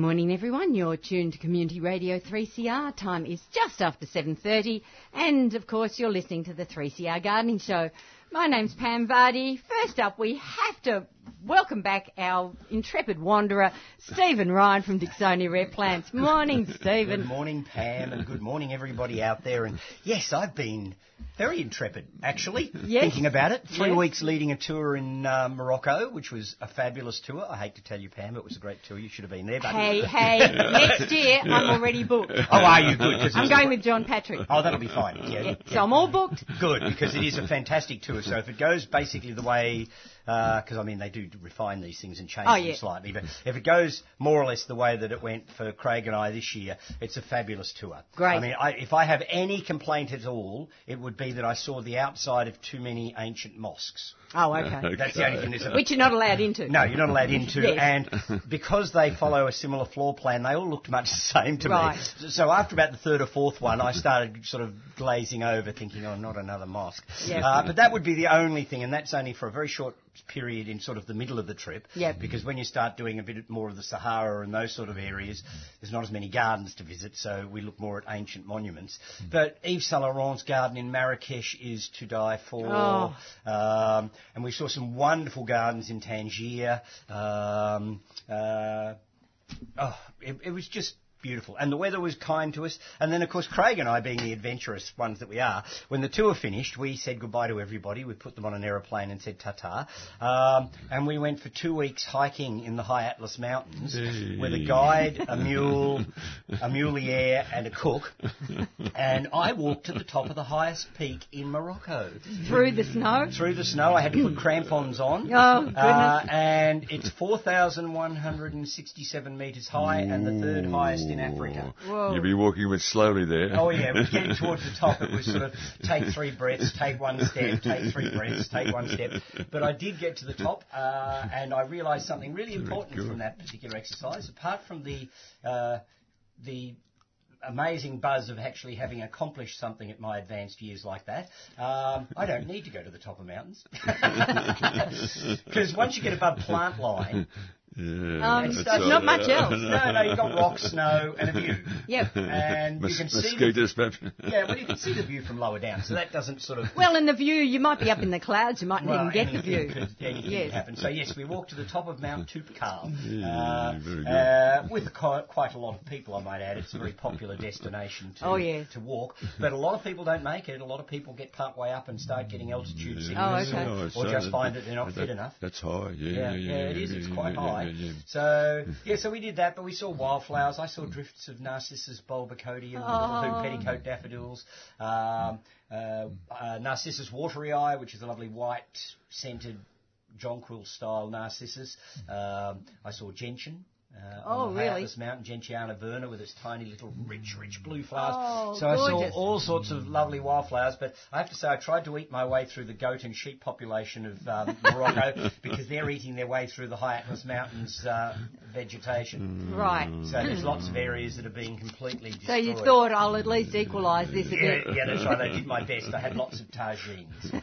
Good morning everyone. You're tuned to Community Radio 3CR. Time is just after 7.30 and of course you're listening to the 3CR Gardening Show. My name's Pam Vardy. First up we have to welcome back our intrepid wanderer, Stephen Ryan from Dicksonia Rare Plants. Morning, Stephen. Good morning, Pam, and good morning, everybody out there. And yes, I've been very intrepid, actually, Yes. thinking about it. Three Yes. weeks leading a tour in uh, Morocco, which was a fabulous tour. I hate to tell you, Pam, it was a great tour. You should have been there. But Hey, hey, next year I'm already booked. Oh, are you good? I'm going with John Patrick. Oh, that'll be fine. Yeah, yeah. So I'm all booked. Good, because it is a fantastic tour. So if it goes basically the way, because I mean they do refine these things and change Oh, them yeah. slightly, but if it goes more or less the way that it went for Craig and I this year, it's a fabulous tour. Great. I mean, I, if I have any complaint at all, it would be that I saw the outside of too many ancient mosques. Oh, okay. That's the only thing. There's Which you're not allowed into. no, you're not allowed into. Yes. And because they follow a similar floor plan, they all looked much the same to Right. me. So after about the third or fourth one, I started sort of glazing over, thinking, oh, not another mosque. Yep. Uh, but that would be the only thing, and that's only for a very short period in sort of the middle of the trip. Yep. Because when you start doing a bit more of the Sahara and those sort of areas, there's not as many gardens to visit, so we look more at ancient monuments. But Yves Saint Laurent's garden in Marrakesh is to die for. Oh. Um, and we saw some wonderful gardens in Tangier. Um, uh, oh, it, it was just beautiful. And the weather was kind to us. And then, of course, Craig and I, being the adventurous ones that we are, when the tour finished, we said goodbye to everybody. We put them on an aeroplane and said ta-ta. Um, and we went for two weeks hiking in the High Atlas Mountains with a guide, a mule, a mulier, and a cook. And I walked to the top of the highest peak in Morocco Through the snow. through the snow. I had to put crampons on. Oh, goodness. Uh, and it's 4,167 metres high and the third highest in Africa. Whoa. You'll be walking a bit slowly there. Oh yeah, we're getting towards the top. It was sort of take three breaths, take one step, take three breaths, take one step. But I did get to the top, uh, and I realised something really important good. from that particular exercise. Apart from the uh, the amazing buzz of actually having accomplished something at my advanced years like that, um, I don't need to go to the top of mountains because once you get above plant line, Yeah, Um, It's not much else. no, no, you've got rock, snow, and a view. Yep. And you Mos- can see the, mosquitoes, yeah, well, you can see the view from lower down, so that doesn't sort of Well, in the view, you might be up in the clouds. You might not well, even get the view. Could, anything Yes. happen. So yes, we walked to the top of Mount Toubkal Yeah, uh, very good. uh, with quite, quite a lot of people. I might add, it's a very popular destination to Oh, yeah. to walk. But a lot of people don't make it. A lot of people get part way up and start getting altitude sickness, Oh, okay. or, or see. just find that they're not That- fit enough. That's high, yeah. Yeah, Yeah, yeah, it is. It's yeah, quite yeah, high. Yeah, yeah. So yeah, so we did that, but we saw wildflowers. I saw drifts of Narcissus bulbocodium, Oh. little petticoat daffodils, um, uh, uh, Narcissus watieri, which is a lovely white scented jonquil style narcissus. Um, I saw gentian. Uh, Oh, on the really? Atlas Mountain, Gentiana verna, with its tiny little rich, rich blue flowers. Oh, so I saw all sorts of lovely wildflowers, but I have to say I tried to eat my way through the goat and sheep population of um, Morocco because they're eating their way through the High Atlas Mountains uh, vegetation. Right. So there's lots of areas that are being completely destroyed. So you thought I'll at least equalise this a Yeah, bit. yeah, that's right. I did my best. I had lots of tagines. so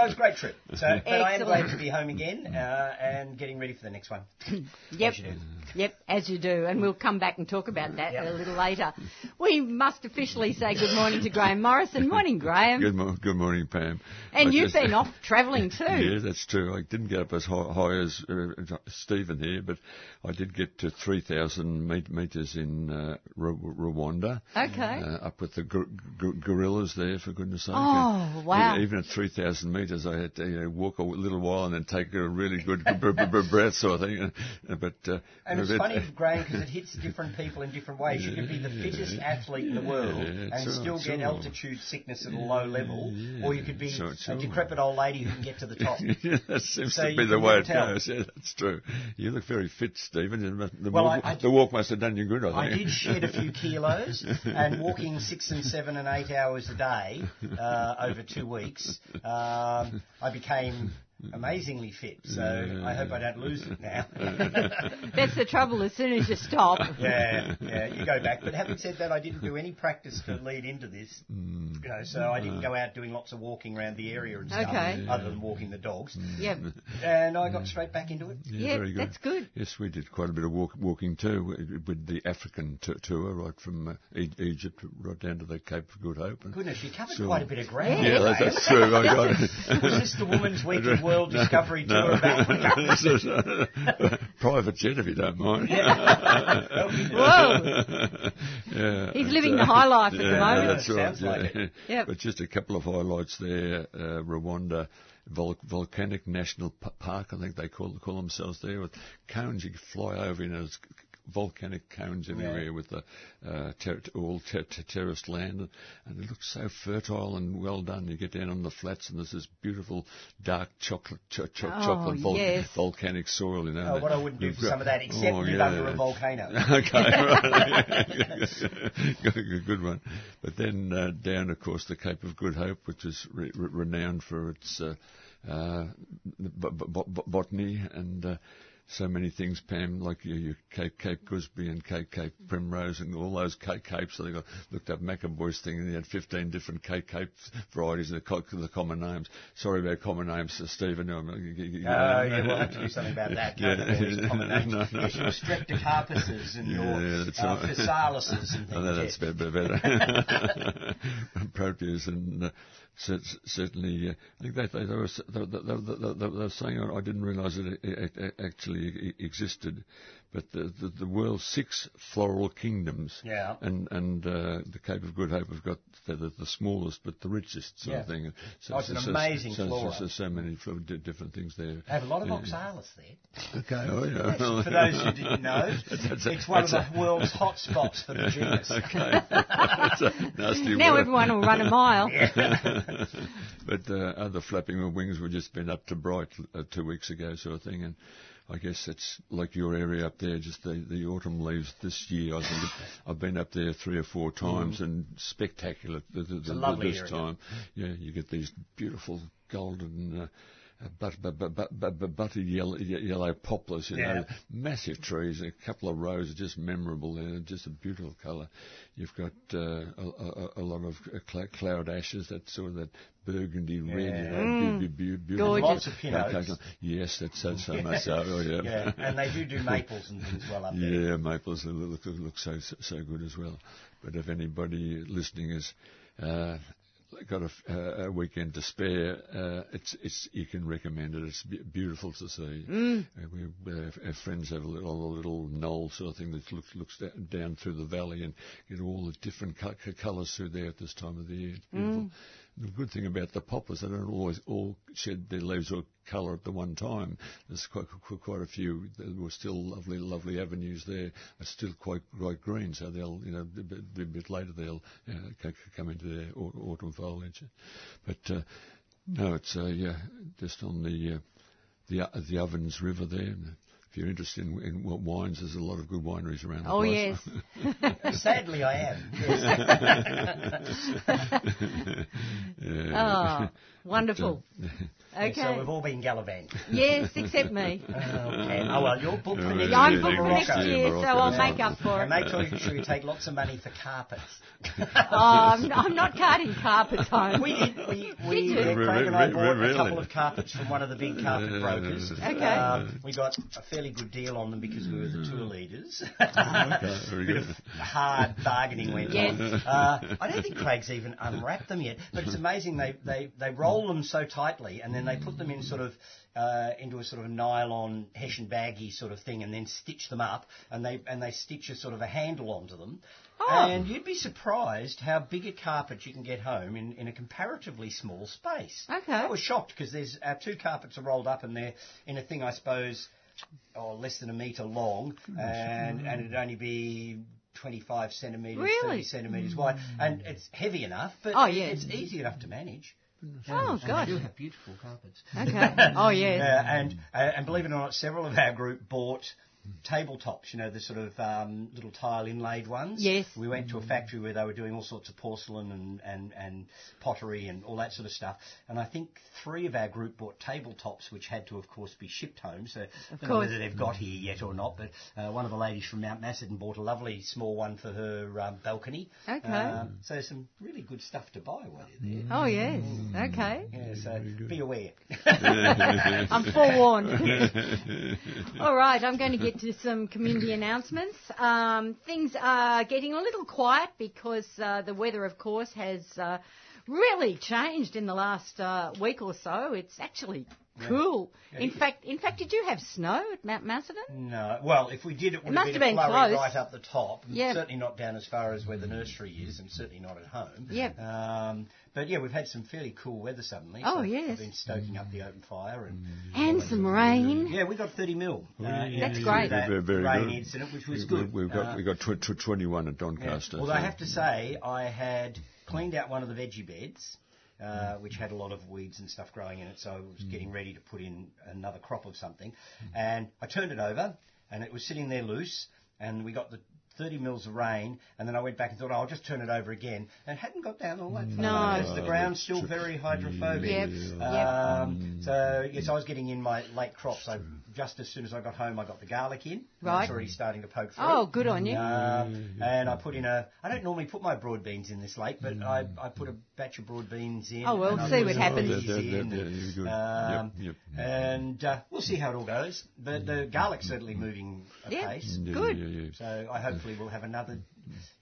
it was a great trip. So, but I am glad to be home again uh, and getting ready for the next one. Yep. As. Yep, as you do, and we'll come back and talk about that Yep. a little later. We must officially say good morning to Graham Morrison. Morning, Graham. Good, mo- good morning, Pam. and I you've just- been off travelling too. Yeah, that's true. I didn't get up as high, high as uh, Stephen here, but I did get to 3,000 metres in uh, Ru- Rwanda. Okay. Uh, up with the gor- gor- gorillas there, for goodness sake. Oh, And wow. Even, even at 3,000 metres, I had to you know, walk a little while and then take a really good b- b- b- breath, sort of thing. Uh, But uh, And it's but- funny, Graham, because it hits different people in different ways. You could be the fittest athlete in the world Yeah, and sure, still get sure. altitude sickness at a low level, or you could be Sure, sure. a decrepit old lady who can get to the top. yeah, that seems So to be the way it tell. goes. Yeah, that's true. You look very fit, Stephen. The, Well, walk, I- I- the walk must have done you good, I I did shed a few kilos, and walking six and seven and eight hours a day uh, over two weeks, um, I became amazingly fit. So I hope I don't lose it now. That's the trouble. As soon as you stop, yeah, yeah, you go back. But having said that, I didn't do any practice to lead into this. Mm. You know, so I didn't go out doing lots of walking around the area and stuff, Okay. other than walking the dogs. yep, And I got straight back into it. Yeah, Yeah, very good. that's good. Yes, we did quite a bit of walk, walking too with- with the African t- tour, right from uh, e- Egypt right down to the Cape of Good Hope. And Goodness, you covered So- quite a bit of ground. yeah, that, that's true. I got it. Was this the Women's Weekend World Discovery Tour of Africa? Private jet, if you don't mind. Whoa. yeah, He's living uh, the high life at the moment. That's right. Sounds like yeah. it. Yep. But just a couple of highlights there. Uh, Rwanda. Vol- volcanic National P- Park, I think they call call themselves there, with cones you can fly over, you know, it's c- c- volcanic cones everywhere with the uh, ter- all ter- ter- terraced land, and it looks so fertile and well done. You get down on the flats, and there's this beautiful dark chocolate cho- cho- Oh, chocolate vol- yes. volcanic soil, you know. Oh, what I wouldn't do for some of that, except Oh, live yeah. under a volcano. okay, right. good one. But then uh, down, of course, the Cape of Good Hope, which is re- re- renowned for its uh, uh, b- b- b- botany and uh, so many things, Pam, like your, your Cape, Cape Gooseberry and Cape, Cape Primrose and all those Cape Capes. So they got looked up Macoboy's thing and they had 15 different Cape Cape varieties, the, the common names. Sorry about common names, uh, Stephen. You- Oh, yeah, we'll have to do something about that. Yeah. Can't have common names. No, no, your streptocarpuses and your Yeah, uh, right. and things. Oh, no, that's yeah. better. better. Proteas and uh, certainly, uh, I think that they, they, were, they, they, they, they, they were saying I I didn't realise it, it, it actually existed, but the, the, the world's six floral kingdoms, Yeah. and and uh, the Cape of Good Hope have got the, the, the smallest but the richest sort of thing. So, Oh, it's an so- so- amazing so, flora. So, so, so many different things there. They have a lot of oxalis there. Okay, oh yeah. For those who didn't know, That's a- it's one of that's the world's hot spots for the genus. okay. That's a nasty now word. everyone will run a mile. but uh, other flapping of wings were just been up to Bright uh, two weeks ago, sort of thing, and I guess it's like your area up there. Just the, the autumn leaves this year. I think I've been up there three or four times, and spectacular th- th- th- Mm. a lovely this area. time. Yeah, you get these beautiful golden. Uh, but, but, but, but, but, but buttery yellow, yellow poplars, you know, massive trees, a couple of rows are just memorable there, just a beautiful colour. You've got uh, a, a, a lot of claret ashes, that sort of that burgundy red, you know, be- be- be- beautiful. Gorgeous. Lots of pin oaks. Yes, that's so, so much so. Oh, yeah. Yeah, and they do do maples and things well up there. Yeah, maples look, look, look so so good as well. But if anybody listening is uh, got a, uh, a weekend to spare, uh, it's it's you can recommend it. It's beautiful to see. Uh, we, uh, our friends have a little, a little knoll sort of thing that looks looks down through the valley and get all the different co- co- colours through there at this time of the year. It's beautiful. The good thing about the poplars, they don't always all shed their leaves or colour at the one time. There's quite, quite, a few. There were still lovely, lovely avenues there. Are still quite, quite green, so they'll, you know, a bit, a bit later they'll uh, come into their autumn foliage. But uh, no, it's uh, yeah, just on the uh, the O- the Ovens River there. And if you're interested in, in what wines, there's a lot of good wineries around the Oh, place. yes. Sadly, I am. yeah. Oh, wonderful. Okay. So we've all been gallivanting. Yes, except me. Okay. Oh well, you're booked for Yeah, next Yeah, I'm year booked for for next year, so I'll make up for And it. make sure, sure you take lots of money for carpets. Oh, I'm, I'm not carting carpets home. We did. We, we Did you? yeah, Craig and I Re- re- bought really? a couple of carpets from one of the big carpet brokers. Okay. Um, we got a fairly good deal on them because we were the tour leaders. Okay, very Bit good. of hard bargaining went Yes. on. Uh, I don't think Craig's even unwrapped them yet, but it's amazing. They, they, they roll them so tightly and then they put them in sort of uh, into a sort of nylon Hessian baggy sort of thing and then stitch them up and they and they stitch a sort of a handle onto them. Oh. And you'd be surprised how big a carpet you can get home in, in a comparatively small space. Okay. I was shocked because there's our two carpets are rolled up and they're in a thing I suppose oh, less than a metre long hmm. and, and it'd only be 25 centimetres, Really? 30 centimetres wide. Hmm. And it's heavy enough, but Oh, yeah. it's easy enough to manage. Oh, And gosh. they do have beautiful carpets. Okay. Oh, yes. Uh, and uh, and believe it or not, several of our group bought tabletops. You know, the sort of um, little tile inlaid ones. Yes. We went to a factory where they were doing all sorts of porcelain and, and, and pottery and all that sort of stuff. And I think three of our group bought tabletops, which had to, of course, be shipped home. So I don't know course. whether they've got here yet or not. But uh, one of the ladies from Mount Macedon bought a lovely small one for her um, balcony. Okay. Um, so some really good stuff to buy while you're there. Oh, yes. Okay. Yeah, so be aware. I'm forewarned. All right, I'm going to get to some community announcements. Um, things are getting a little quiet because uh, the weather, of course, has uh, really changed in the last uh, week or so. It's actually cool. In fact, in fact, did you have snow at Mount Macedon? No. Well, if we did, it would must have have been, been a flurry close. right up the top. Yeah. Certainly not down as far as where the nursery is, and certainly not at home. Yep. Um, but yeah, we've had some fairly cool weather suddenly. Oh, so yes. I've been stoking up the open fire and. And some rain. Yeah, we got 30 mil. Uh, That's great. That Very, very rain good. incident, which was We- good. We've got Uh, we got tw- tw- 21 at yeah. Doncaster. Although I have to say, I had cleaned out one of the veggie beds, Mm. uh, which had a lot of weeds and stuff growing in it, so I was mm. getting ready to put in another crop of something. Mm. And I turned it over, and it was sitting there loose, and we got the 30 mils of rain, and then I went back and thought, oh, I'll just turn it over again, and it hadn't got down all that far. No. because the ground's still very hydrophobic. Yep. Um, so yes, I was getting in my late crops. So just as soon as I got home, I got the garlic in. Right. It's already starting to poke through. Oh, good on you. Um, and I put in a. I don't normally put my broad beans in this late, but I, I put a batch of broad beans in. Oh, well, and I see what happens. Yeah, yeah, in, yeah, yeah, um, Yep, And uh, we'll see how it all goes. But the garlic's certainly moving Yeah. apace. Yeah, Good. yeah, yeah. So I will have another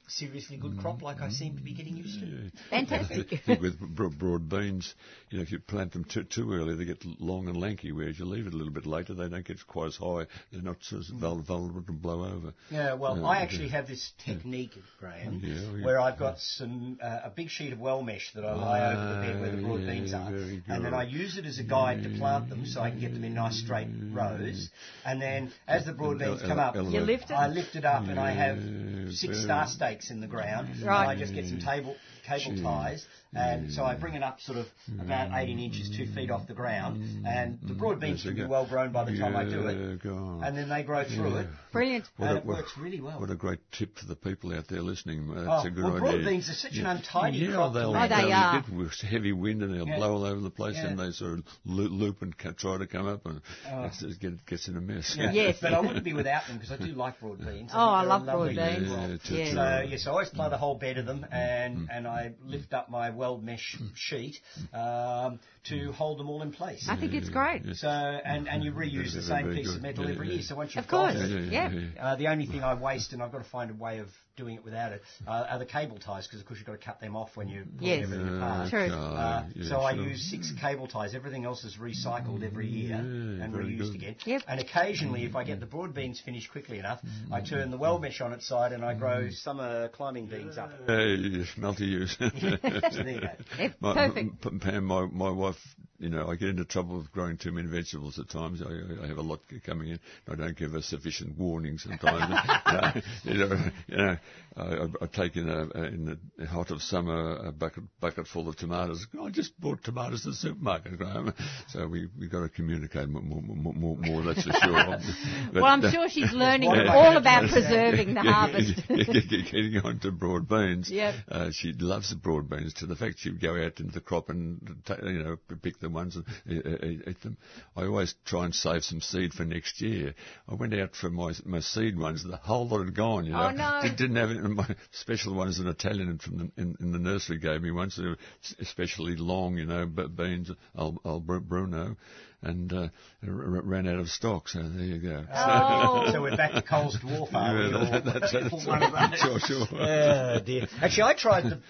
seriously good crop like I seem to be getting used to. Fantastic. I think with broad beans, you know, if you plant them too, too early, they get long and lanky. Whereas you leave it a little bit later, they don't get quite as high. They're not so vulnerable to blow over. Yeah, well, Yeah, I okay. actually have this technique, Graham, Yeah, yeah. where I've got some uh, a big sheet of well mesh that I lie over the bed where the broad Ah, beans yeah, are, and then. I use it as a guide to plant them so I can get them in nice straight rows. And then as the broad beans come up, You lift it? I lift it up and I have six star stakes in the ground. Right. And I just get some table cable hmm. ties, and so I mm. bring it up sort of mm. about 18 inches, two feet off the ground, mm. and the broad beans should be well grown by the time I do it, go and then they grow through it, Brilliant. What and a- it works really well. What a great tip for the people out there listening. That's Oh, a good well, idea. broad beans are such an untidy yeah, crop to they'll, manage. Oh, they they'll are. get with heavy wind and they'll Yeah. blow all over the place and they sort of lo- loop and ca- try to come up and oh. it's, it get, gets in a mess. Yeah. Yes. But I wouldn't be without them because I do like broad beans. Oh, I think love they're a lovely broad beans. Yeah, Yeah. too, So too. yes, I always plant the whole bed of them, Mm. and and I lift up my weld mesh sheet um, to hold them all in place. I think it's great. So and and you reuse the same very piece of metal Yeah, every yeah. year. So once you've Of course. got it, Yeah. uh, the only thing I waste, and I've got to find a way of doing it without it, uh, are the cable ties, because of course you've got to cut them off when you pull Yes. everything apart. True. Uh, yeah, so I sure. use six cable ties. Everything else is recycled every year and reused good. again. Yep. And occasionally, if I get the broad beans finished quickly enough, I turn the well mesh on its side and I grow summer climbing beans up. Hey, multi-use. So there you go. Yeah, My- perfect. Pam, my, my wife of you know, I get into trouble with growing too many vegetables at times. I, I have a lot coming in. I don't give a sufficient warning sometimes. you know, you know I, I take in, a, in the hot of summer a bucket, bucket full of tomatoes. I just bought tomatoes at the supermarket, Graham. So we, we've got to communicate more, more, more, more, more that's for sure. But, well, I'm uh, sure she's learning all about preserving the harvest. Getting on to broad beans. Yep. Uh, she loves the broad beans to the fact she'd go out into the crop and, you know, pick the ones and eat them. I always try and save some seed for next year. I went out for my, my seed ones, the whole lot had gone, you oh, know. Oh, no. Didn't have it. My special ones an Italian from the, in, in the nursery gave me were especially long, you know, beans, Al, Al Bruno and uh, ran out of stock. So there you go. Oh. so we're back to Coles Dwarf, are yeah, we? That, that's, that's, one of those. Sure, sure. Oh, dear. Actually, I tried the,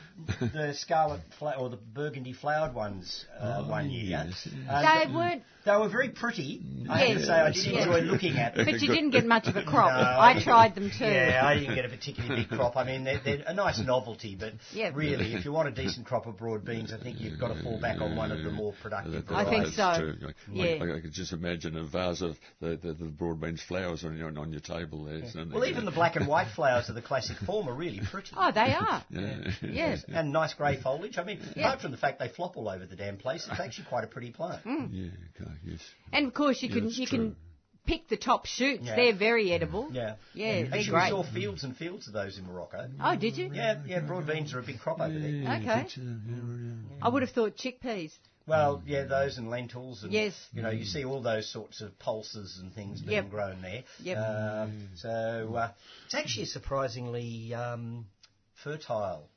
the scarlet fla- or the burgundy flowered ones uh, Oh, one year. yes, yes. Uh, They weren't, they were very pretty. I have Yes. to say, I did Yes. enjoy looking at them. but you didn't get much of a crop. No, I didn't- tried them too. Yeah, I didn't get a particularly big crop. I mean, they're, they're a nice novelty, but Yeah. really, if you want a decent crop of broad beans, I think you've got to fall back on one of the more productive That- I think varieties. so. That's. I, Yeah. I, I could just imagine a vase of the, the, the broad beans flowers on your on your table there. So Well, even the black and white flowers of the classic form are really pretty. Oh, they are. yeah. Yes. And nice grey foliage. I mean, Yeah. apart from the fact they flop all over the damn place, it's actually quite a pretty plant. Hmm. Yeah, okay, yes. And of course, you Yeah, can you true. can pick the top shoots. Yeah. They're very edible. Yeah. Yeah, they're Actually, great. we saw fields and fields of those in Morocco. Oh, did you? Yeah, yeah, broad beans are a big crop over there. Okay. I think so, yeah, yeah. I would have thought chickpeas. Well, yeah, those and lentils, and Yes. you know, you see all those sorts of pulses and things being Yep. grown there. Yep. Um, so uh, it's actually a surprisingly um, fertile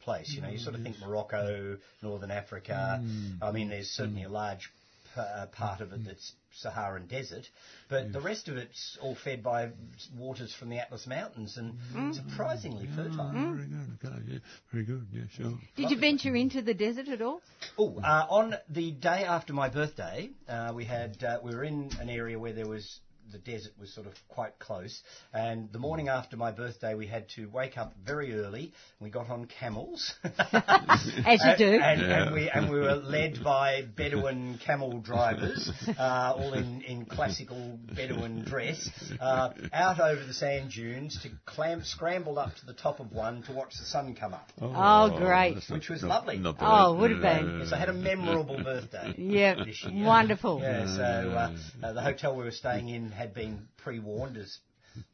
place. You know, you sort of think Morocco, Northern Africa. I mean, there's certainly a large p- uh, part of it that's Saharan desert, but the rest of it's all fed by waters from the Atlas Mountains and surprisingly fertile. Very good, okay, yeah, very good, yeah, sure. Did you venture into the desert at all? Oh, uh, on the day after my birthday, uh, we had uh, we were in an area where there was the desert was sort of quite close, and the morning after my birthday, we had to wake up very early. We got on camels, As you do. and, Yeah. and we and we were led by Bedouin camel drivers, uh, all in, in classical Bedouin dress, uh, out over the sand dunes to clam, scramble up to the top of one to watch the sun come up. Oh, great. Which was not- lovely. not bad. Oh, would have been. Yes, I had a memorable birthday. Yeah, this year. wonderful. Yeah, so uh, uh, the hotel we were staying in had been pre-warned as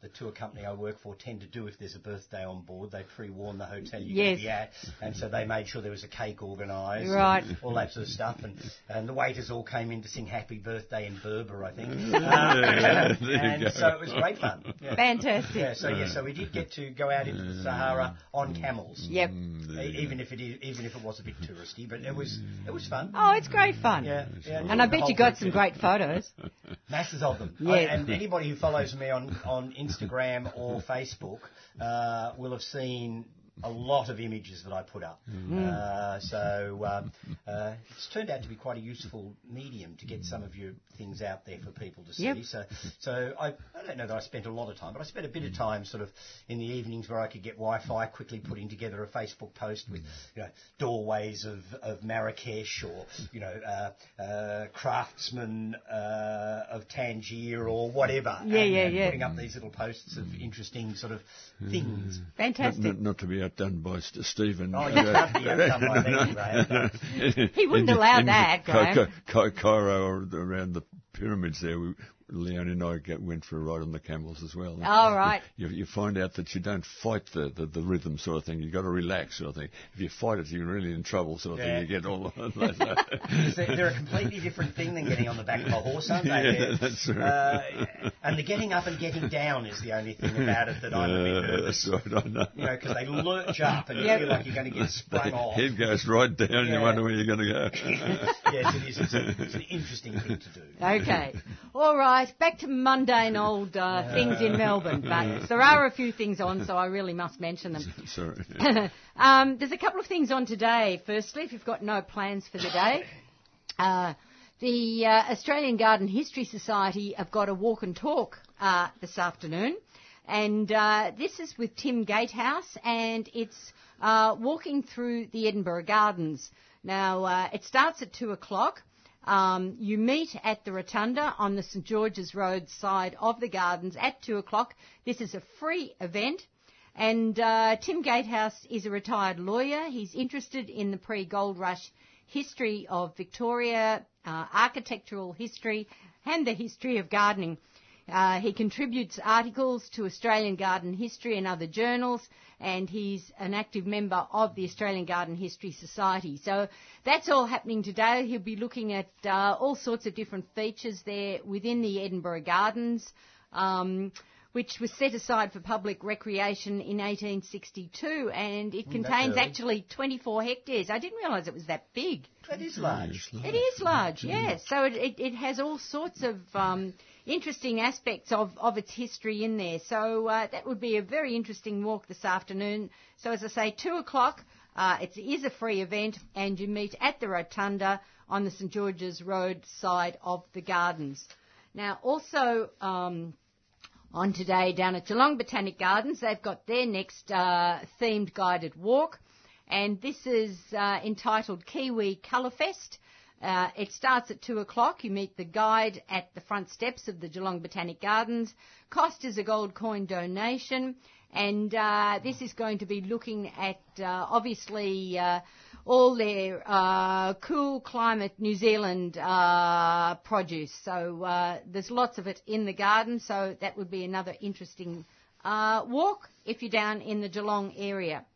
the tour company I work for tend to do if there's a birthday on board. They pre-warn the hotel you're going Yes. to be at, and so they made sure there was a cake organised, Right. and all that sort of stuff. And, and the waiters all came in to sing Happy Birthday in Berber, I think. Uh, there you and so it was great fun. Yeah. Fantastic. Yeah, so yeah, so we did get to go out into the Sahara on camels. Yep. E- Even if it is, even if it was a bit touristy, but it was it was fun. Oh, it's great fun. Yeah, yeah. And I bet you got some great photos. masses of them. Yeah. I- and anybody who follows me on, on Instagram or Facebook uh, will have seen a lot of images that I put up. Uh, so um, uh, it's turned out to be quite a useful medium to get some of your things out there for people to see. Yep. So, so I, I don't know that I spent a lot of time, but I spent a bit of time sort of in the evenings where I could get Wi-Fi, quickly putting together a Facebook post with you know doorways of, of Marrakesh or you know uh, uh, craftsmen uh, of Tangier or whatever. Yeah, and, yeah, and yeah. Putting up these little posts of interesting sort of things. Not, Fantastic. not, not to be outdone by St- Stephen. Oh, you uh, can't be outdone by me, Graham. He wouldn't In- allow in that, Ca- Graham. Ca- Ca- Cairo or around the pyramids there, we, Leonie and I get, went for a ride on the camels as well. All right. You, you find out that you don't fight the, the, the rhythm sort of thing. You've got to relax sort of thing. If you fight it, you're really in trouble sort of Yeah. thing. You get all Because they're, they're a completely different thing than getting on the back of a horse, aren't they? Yeah, They're- that's right. Uh, and the getting up and getting down is the only thing about it that I'm a bit nervous. that's right, I know. You know, because they lurch up and you feel like you're going to get sprung off. Head goes right down. Yeah. You wonder where you're going to go. yes, it is. It's, a, it's an interesting thing to do. Okay. All right. Back to mundane old uh, things in Melbourne. But there are a few things on, so I really must mention them. Sorry. um, there's a couple of things on today. Firstly, if you've got no plans for the day, uh, the uh, Australian Garden History Society have got a walk and talk uh, this afternoon. And uh, this is with Tim Gatehouse, and it's uh, walking through the Edinburgh Gardens. Now, uh, it starts at 2 o'clock. Um, you meet at the Rotunda on the St George's Road side of the gardens at 2 o'clock. This is a free event. And uh, Tim Gatehouse is a retired lawyer. He's interested in the pre-gold rush history of Victoria, uh, architectural history, and the history of gardening. Uh, he contributes articles to Australian Garden History and other journals, and he's an active member of the Australian Garden History Society. So that's all happening today. He'll be looking at uh, all sorts of different features there within the Edinburgh Gardens. Um, which was set aside for public recreation in 1862, and it contains actually 24 hectares. I didn't realise it was that big. That is large. It is large, yes. So it, it, it has all sorts of um, interesting aspects of, of its history in there. So uh, that would be a very interesting walk this afternoon. So as I say, 2 o'clock, uh, it is a free event, and you meet at the Rotunda on the St George's Road side of the gardens. Now, also um, on today down at Geelong Botanic Gardens, they've got their next uh, themed guided walk, and this is uh, entitled Kiwi Colour Fest. Uh, it starts at 2 o'clock. You meet the guide at the front steps of the Geelong Botanic Gardens. Cost is a gold coin donation, and uh, this is going to be looking at uh, obviously uh, all their uh, cool climate New Zealand uh, produce. So uh, there's lots of it in the garden, so that would be another interesting uh, walk if you're down in the Geelong area.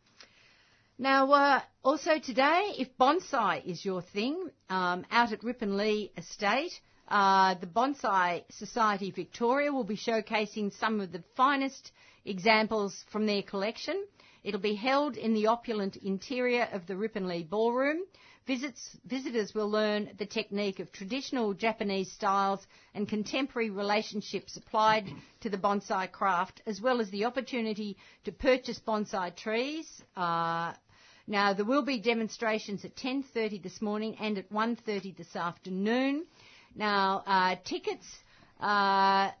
Now, uh, also today, if bonsai is your thing, um, out at Ripponlea Estate, uh, the Bonsai Society Victoria will be showcasing some of the finest examples from their collection. It'll be held in the opulent interior of the Ripponlea Ballroom. Visits, visitors will learn the technique of traditional Japanese styles and contemporary relationships applied to the bonsai craft, as well as the opportunity to purchase bonsai trees. Uh, now, there will be demonstrations at 10.30 this morning and at 1.30 this afternoon. Now, uh, tickets, uh,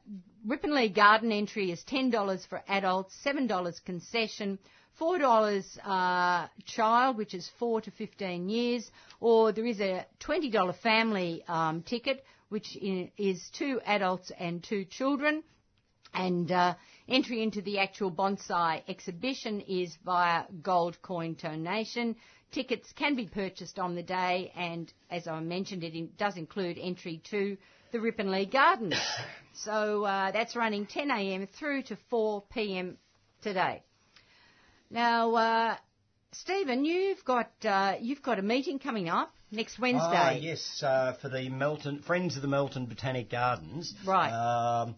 Ripponlea Garden entry is $10 for adults, $7 concession, $4 uh, child, which is 4 to 15 years, or there is a $20 family um, ticket, which is two adults and two children. And uh, entry into the actual bonsai exhibition is via gold coin donation. Tickets can be purchased on the day, and as I mentioned, it in, does include entry to the Ripponlea Gardens. so uh, that's running 10 a.m. through to 4 p.m. today. Now, uh, Stephen, you've got uh, you've got a meeting coming up next Wednesday. Ah, yes, uh, for the Melton Friends of the Melton Botanic Gardens. Right. Um,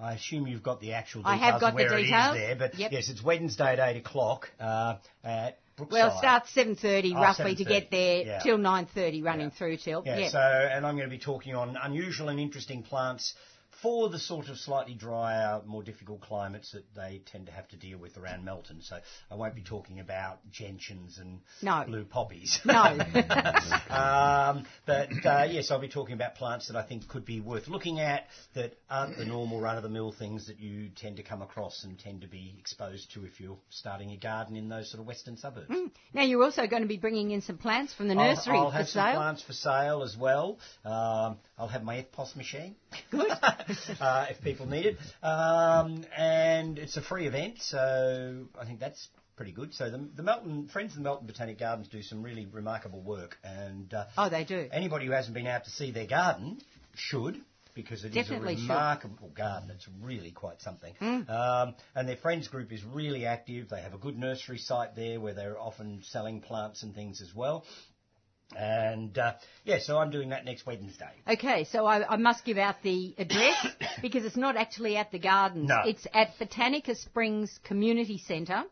I assume you've got the actual I details have got of the where details. it is there, but Yep. yes, it's Wednesday at eight o'clock uh, at Brookside. Well, it starts 7.30 Oh, roughly to get there yeah. till 9.30 running Yeah. through till. Yeah, yeah. so, and I'm going to be talking on unusual and interesting plants for the sort of slightly drier, more difficult climates that they tend to have to deal with around Melton. So I won't be talking about gentians and No. blue poppies. No. um, but uh, yes, I'll be talking about plants that I think could be worth looking at that aren't the normal run-of-the-mill things that you tend to come across and tend to be exposed to if you're starting a garden in those sort of western suburbs. Now, you're also going to be bringing in some plants from the I'll- nursery I'll, for have some sale. plants for sale as well. Um, I'll have my EFTPOS machine. Good. uh, if people need it. Um, and it's a free event, so I think that's pretty good. So the, the Melton Friends of the Melton Botanic Gardens do some really remarkable work, and uh, Oh, they do. anybody who hasn't been out to see their garden should. Because it is Definitely a should. remarkable garden. It's really quite something. Mm. Um, and their friends group is really active. They have a good nursery site there where they're often selling plants and things as well. And uh, yeah, so I'm doing that next Wednesday. Okay, so I, I must give out the address because it's not actually at the gardens. No. It's at Botanica Springs Community Centre,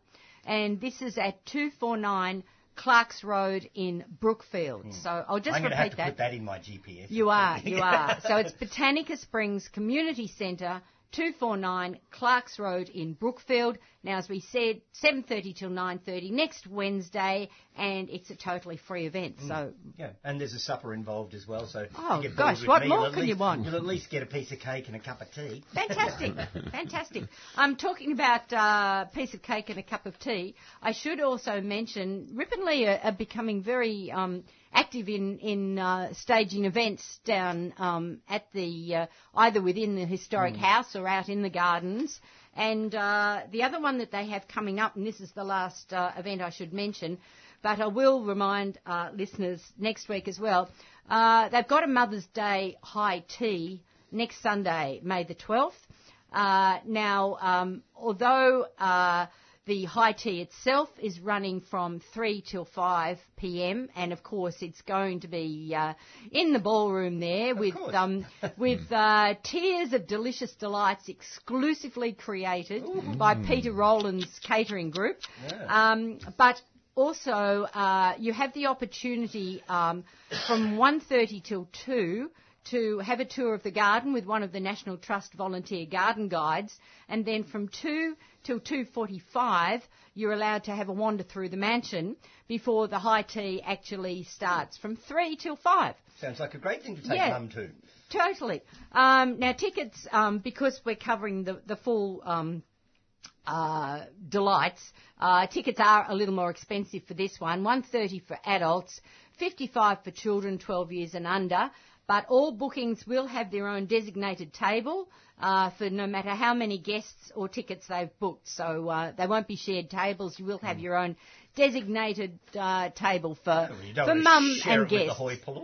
and this is at 249 Clark's Road in Brookfield. So I'll just. I'm going to repeat have to that. put that in my GPS. You are, you are. So it's Botanica Springs Community Centre, 249 Clark's Road in Brookfield. Now, as we said, 7.30 till 9.30 next Wednesday, and it's a totally free event. So, Yeah, and there's a supper involved as well. So Oh, gosh, what me, more can you want? You'll at least get a piece of cake and a cup of tea. fantastic, fantastic. I'm talking about uh, a piece of cake and a cup of tea. I should also mention Ripponlea are, are becoming very um, active in in uh, staging events down um, at the uh, either within the historic house or out in the gardens. And uh, the other one that they have coming up, and this is the last uh, event I should mention, but I will remind uh, listeners next week as well. Uh, they've got a Mother's Day high tea next Sunday, May the 12th. Uh, now, um, although uh, the high tea itself is running from 3 till 5 p.m. and of course it's going to be uh, in the ballroom there with um, with uh, tiers of delicious delights exclusively created by Peter Rowland's catering group. Um, but also, uh, you have the opportunity um, from 1.30 till 2 to have a tour of the garden with one of the National Trust volunteer garden guides, and then from 2 till 2.45 you're allowed to have a wander through the mansion before the high tea actually starts from 3 till 5. Sounds like a great thing to take Yeah. mum to. Totally. Um, now, tickets, um, because we're covering the, the full um, uh, delights, uh, tickets are a little more expensive for this one. 130 for adults, 55 for children 12 years and under. But all bookings will have their own designated table uh, for no matter how many guests or tickets they've booked. So uh, they won't be shared tables. You will have your own designated uh, table for Well, you don't for mum and it with the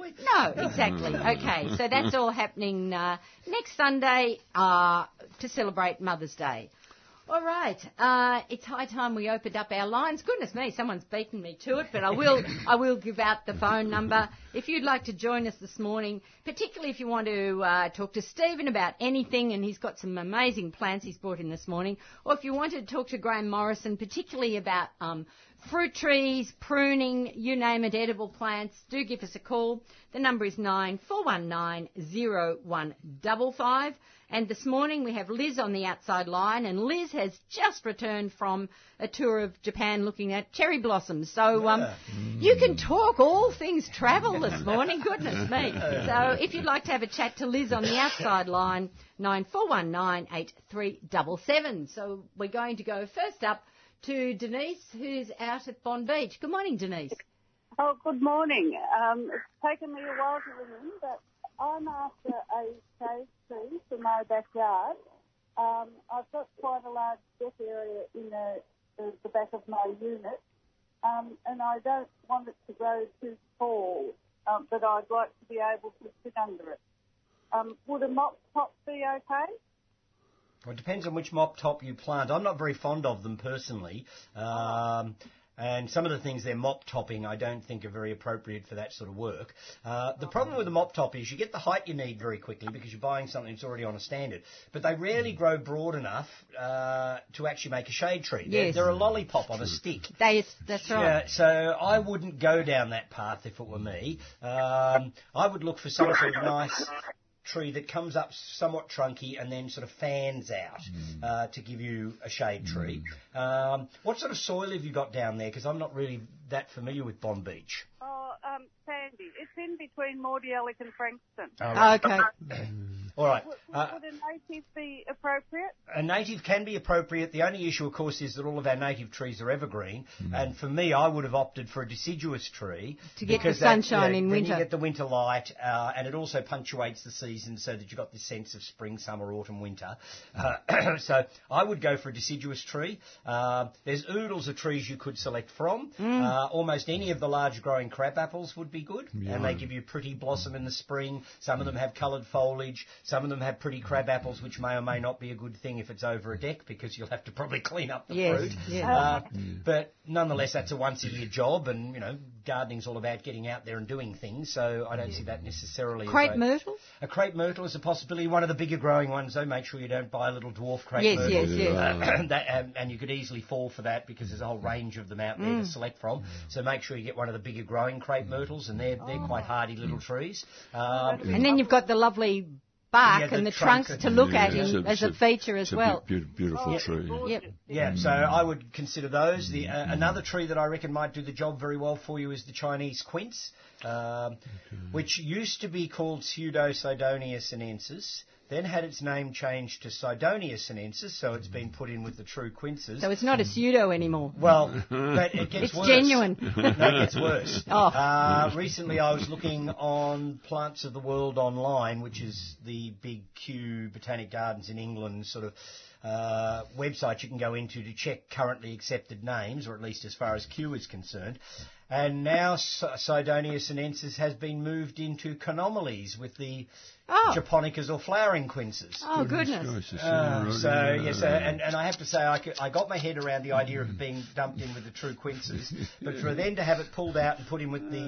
guests. No, exactly. Okay, so that's all happening uh, next Sunday uh, to celebrate Mother's Day. All right, uh, it's high time we opened up our lines. Goodness me, someone's beaten me to it, but I will. I will give out the phone number if you'd like to join us this morning. Particularly if you want to uh, talk to Stephen about anything, and he's got some amazing plants he's brought in this morning. Or if you want to talk to Graham Morrison, particularly about um, fruit trees, pruning, you name it, edible plants, do give us a call. The number is nine four one nine zero one double five. And this morning we have Liz on the outside line, and Liz has just returned from a tour of Japan looking at cherry blossoms. So um, you can talk all things travel this morning. Goodness me! So if you'd like to have a chat to Liz on the outside line, nine four one nine eight three double seven. So we're going to go first up to Denise, who's out at Bonbeach. Good morning, Denise. Oh, good morning. Um, it's taken me a while to in, but I'm after a shade tree for my backyard. Um, I've got quite a large deck area in the, the, the back of my unit, um, and I don't want it to grow too tall, um, but I'd like to be able to sit under it. Um, would a mop top be okay? Well, it depends on which mop top you plant. I'm not very fond of them personally. Um, and some of the things they're mop topping I don't think are very appropriate for that sort of work. Uh, the problem with the mop top is you get the height you need very quickly because you're buying something that's already on a standard. But they rarely grow broad enough uh, to actually make a shade tree. They're, Yes. they're a lollipop on a stick. They, that's right. Yeah, so I wouldn't go down that path if it were me. Um, I would look for some sort of nice tree that comes up somewhat trunky and then sort of fans out uh, to give you a shade tree. Um, what sort of soil have you got down there? Because I'm not really that familiar with Bonbeach. Oh, um, sandy. It's in between Mordialloc and Frankston. All right. Okay. All right. Would, Uh, would a native be appropriate? a native can be appropriate. The only issue, of course, is that all of our native trees are evergreen. And for me, I would have opted for a deciduous tree To get the because that- sunshine yeah, in then winter. You get the winter light, uh, and it also punctuates the season so that you've got this sense of spring, summer, autumn, winter. Uh, so I would go for a deciduous tree. Uh, there's oodles of trees you could select from. Mm. Uh, almost any of the large growing crab apples would be good, and they give you pretty blossom in the spring. Some of them have coloured foliage. Some of them have pretty crab apples, which may or may not be a good thing if it's over a deck because you'll have to probably clean up the Yes, fruit. yes. Uh, But nonetheless, that's a once a year job, and you know, gardening's all about getting out there and doing things. So I don't see that necessarily. as Crepe a, myrtle? a crepe myrtle is a possibility. One of the bigger growing ones, though. Make sure you don't buy a little dwarf crepe Yes, myrtle. yes, yes. Uh, that, um, and you could easily fall for that because there's a whole range of them out there Mm. to select from. So make sure you get one of the bigger growing crepe myrtles, and they're they're quite hardy little trees. Um, And then you've got the lovely bark Yeah, and the trunk trunks and- to look at Yeah, in, it's as a feature as it's a well. beau- beautiful tree. Yep. Yeah, so I would consider those. The uh, another tree that I reckon might do the job very well for you is the Chinese quince, um, which used to be called Pseudocydonia sinensis. Then had its name changed to Cydonia sinensis, so it's been put in with the true quinces. So it's not a pseudo anymore. Well, but it gets It's worse. genuine. no, it gets worse. Oh. Uh, recently, I was looking on Plants of the World online, which is the big Kew Botanic Gardens in England sort of uh, website you can go into to check currently accepted names, or at least as far as Kew is concerned. And now Cydonia sinensis has been moved into Chaenomeles with the Oh. japonicas or flowering quinces. Oh, goodness. Gosh, it's Uh, so yes, uh, and, and I have to say I, could- I got my head around the idea of being dumped in with the true quinces, but for then to have it pulled out and put in with the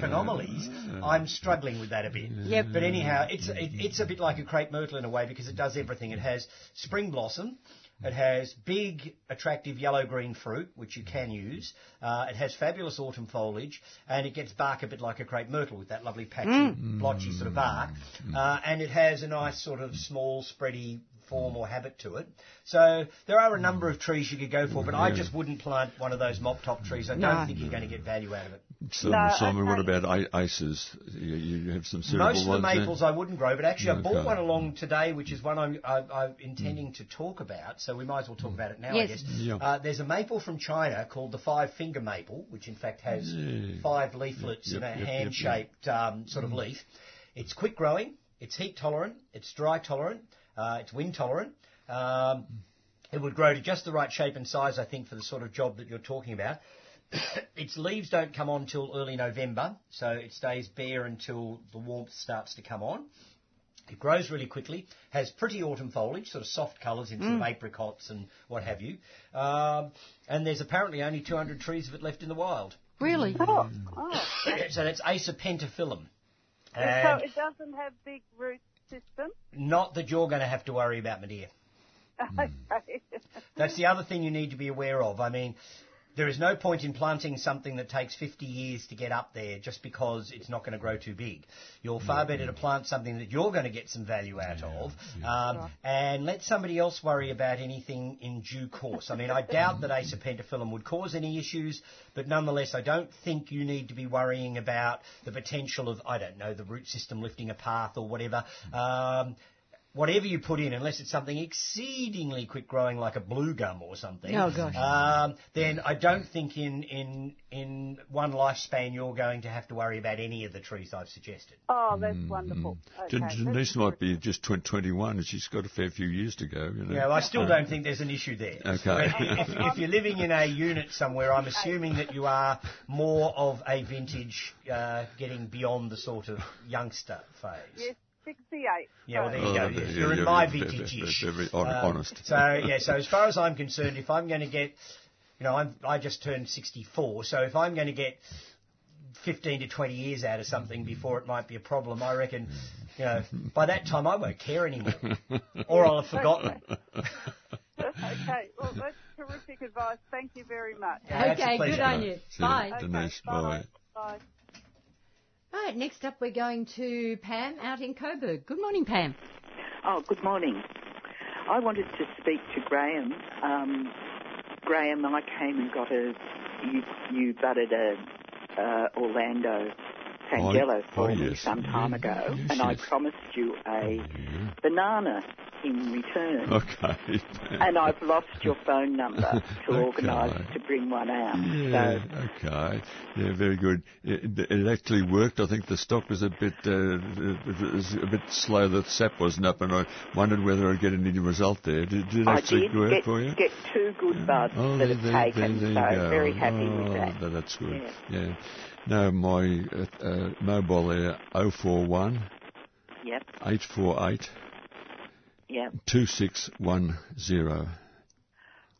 Chaenomeles, I'm struggling with that a bit. Yep. But anyhow, it's it, it's a bit like a crepe myrtle in a way because it does everything. It has spring blossom. It has big, attractive yellow-green fruit, which you mm-hmm. can use. Uh, it has fabulous autumn foliage, and it gets bark a bit like a crepe myrtle with that lovely patchy, mm. blotchy sort of bark. Mm. Uh, and it has a nice sort of small, spready form mm. or habit to it. So there are a number of trees you could go for, but I just wouldn't plant one of those mop top trees. I don't No. think you're going to get value out of it. Simon, No, Simon what about i- ices? You, you have some suitable Most of the ones there? maples I wouldn't grow, but actually I bought Okay. one along today, which is one I'm, I, I'm intending to talk about. So we might as well talk about it now, Yes. I guess. Yeah. Uh, there's a maple from China called the five finger maple, which in fact has Yeah. five leaflets Yep, in a yep, yep, hand shaped um, sort of leaf. It's quick growing, it's heat tolerant, it's dry tolerant, uh, it's wind tolerant. Um, it would grow to just the right shape and size, I think, for the sort of job that you're talking about. its leaves don't come on till early November, so it stays bare until the warmth starts to come on. It grows really quickly, has pretty autumn foliage, sort of soft colours in sort of apricots and what have you. Um, and there's apparently only 200 trees of it left in the wild. Really? Oh, oh. so that's Acer pentaphyllum. so it doesn't have big root system. not that you're going to have to worry about, my dear. Okay. That's the other thing you need to be aware of. I mean, there is no point in planting something that takes 50 years to get up there just because it's not going to grow too big. You're far better to plant something that you're going to get some value out of um, and let somebody else worry about anything in due course. I mean, I doubt that Acer pentaphyllum would cause any issues, but nonetheless, I don't think you need to be worrying about the potential of, I don't know, the root system lifting a path or whatever. Um, whatever you put in, unless it's something exceedingly quick growing like a blue gum or something, Oh, gosh. um, then I don't think in, in, in one lifespan you're going to have to worry about any of the trees I've suggested. Oh, that's wonderful. Okay, Denise that's might be just tw- 21 and she's got a fair few years to go. You know. Yeah, well, I still don't think there's an issue there. Okay. if, if you're living in a unit somewhere, I'm assuming that you are more of a vintage, uh, getting beyond the sort of youngster phase. Yes, 68. Yeah, well, there you Oh, go. yeah, Yes, You're in my very- very- vintage-ish. very- very Um. So, yeah, so as far as I'm concerned, if I'm going to get, you know, I'm, I just turned 64, so if I'm going to get 15 to 20 years out of something before it might be a problem, I reckon, you know, by that time I won't care anymore. or I'll have forgotten. okay, well, that's terrific advice. Thank you very much. Yeah, okay, good on you. You, Bye. Okay, Denise, bye. bye. Bye. Right, next up we're going to Pam out in Coburg. Good morning, Pam. Oh, good morning. I wanted to speak to Graham. Um, Graham, I came and got a. You, you budded a uh, Orlando Tangelo Oh, for oh, me yes. some time ago, yes, and I promised you a Yeah. banana in return. Okay. And I've lost your phone number to Okay. organise to bring one out. Yeah, So okay. Yeah, very good. It, it actually worked. I think the stock was a bit uh, was a bit slow. The sap wasn't up, and I wondered whether I'd get any result there. Did, did it I actually did work get, for you? get two good buds Oh, that there, have there, taken, there, so go. very happy oh, with that. tha- That's good. Yeah. Yeah. No, my uh, uh, mobile there, 041 Yep, 848 yep. 2610.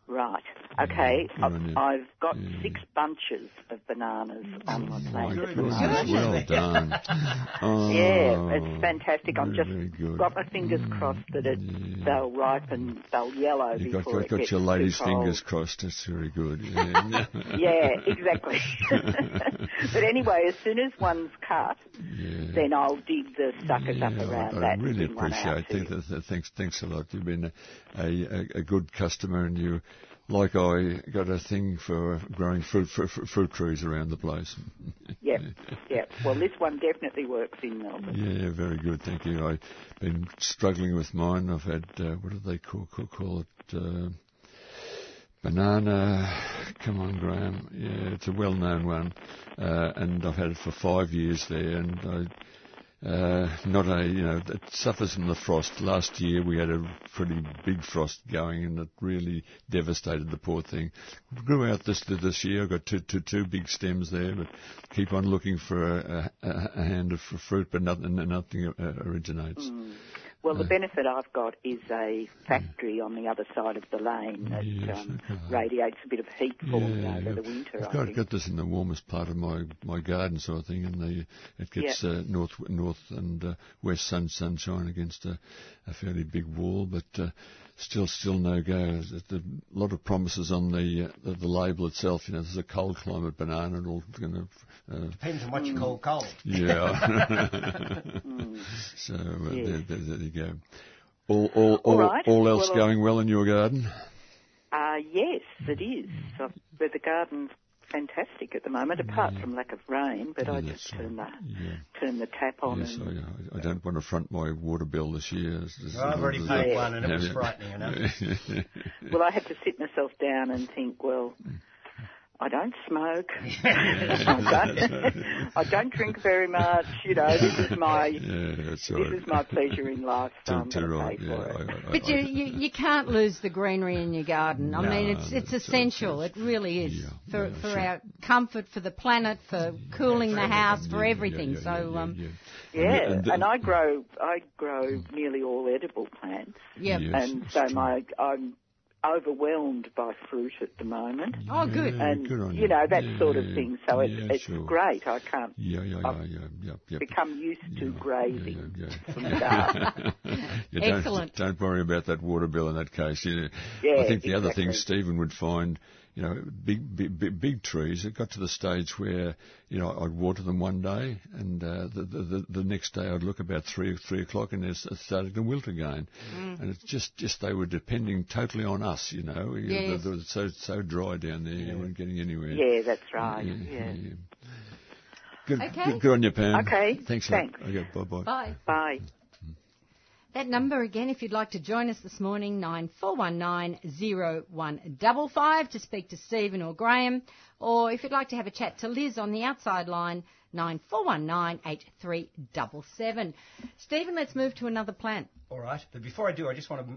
Right. Okay. Yeah, I've. I've got Yeah. six bunches of bananas oh, on my My plate at the moment. well done. Oh, Yeah, it's fantastic. I'm just good. got my fingers mm, crossed that it, Yeah. they'll ripen, they'll yellow You got, before got, it got gets your too ladies' cold. fingers crossed. That's very good. Yeah, Yeah, exactly. but anyway, as soon as one's cut, Yeah. then I'll dig the suckers up around I, that. I really bring one out appreciate it. you. Th- th- Thanks, thanks a lot. You've been a, a, a good customer, and you like I got a thing for growing fruit fruit, fruit trees around the place. Yep, yep. Well, this one definitely works in Melbourne. Yeah, very good. Thank you. I've been struggling with mine. I've had uh, what do they call call, call it? Uh, banana. Come on, Graham. Yeah, it's a well-known one, uh, and I've had it for five years there, and I. Uh, not a, you know, it suffers from the frost. Last year we had a pretty big frost going and it really devastated the poor thing. Grew out this this year. I've got two, two, two big stems there, but keep on looking for a, a, a hand of fruit, but nothing, nothing originates. Mm. Well, the benefit I've got is a factory on the other side of the lane that Yes, um, okay. radiates a bit of heat for me over yeah. the winter. I've got, got this in the warmest part of my, my garden sort of thing, and the, it gets uh, north north and uh, west sun sunshine against a, a fairly big wall, but uh, still still no go. There's a lot of promises on the, uh, the the label itself. You know, there's a cold climate banana and all going to. Uh, Depends on what you call cold. yeah. so uh, Yes. there, there, there you go. All all All all, right. all else Well, going well in your garden? Uh, yes, it is. So, but the garden's fantastic at the moment, apart mm. from lack of rain. But Yeah, I just turn the. Yeah. turn the tap on. Yes, and, I, I don't want to front my water bill this year. It's just- I've already paid Yeah. one and it was frightening enough. Well, I had to sit myself down and think. Well, I don't smoke. I, don't, I don't drink very much. You know, this is my yeah, this right. is my pleasure in life. So I'm Too, too going to right. Yeah, it. I, I, But I, you, you, you can't lose the greenery in your garden. I mean, it's it's essential. It really is Yeah, for yeah, for sure. our comfort, for the planet, for cooling the house, for everything. yeah, yeah, so yeah, um, yeah. Yeah, And- and I grow I grow nearly all edible plants, yeah. Yes, and so true. my I'm overwhelmed by fruit at the moment, Oh, good. Yeah, and good on you know that Yeah, sort of thing. So it's yeah, it's sure. great. I can't Yeah, yeah, yeah, I've yeah, yeah, yeah. become used to Yeah, grazing yeah, yeah, from yeah. the start. Don't, Excellent. Don't worry about that water bill in that case. Yeah, I think the other thing. Stephen would find, you know, big, big, big, big trees. It got to the stage where, you know, I'd water them one day, and uh, the, the the the next day I'd look about three three o'clock, and it's it started to wilt again. Mm. And it's just just they were depending totally on us. You know, You- Yes. they were so so dry down there, you weren't getting anywhere. Yeah, that's right. Yeah. Good, Okay. good, good on you, Pam. Okay, Thanks. thanks. Okay, bye-bye. bye. Bye. That number again, if you'd like to join us this morning, nine four one nine zero one double five to speak to Stephen or Graham, or if you'd like to have a chat to Liz on the outside line, nine four one nine eight three double seven. Stephen, let's move to another plant. All right, but before I do, I just want to,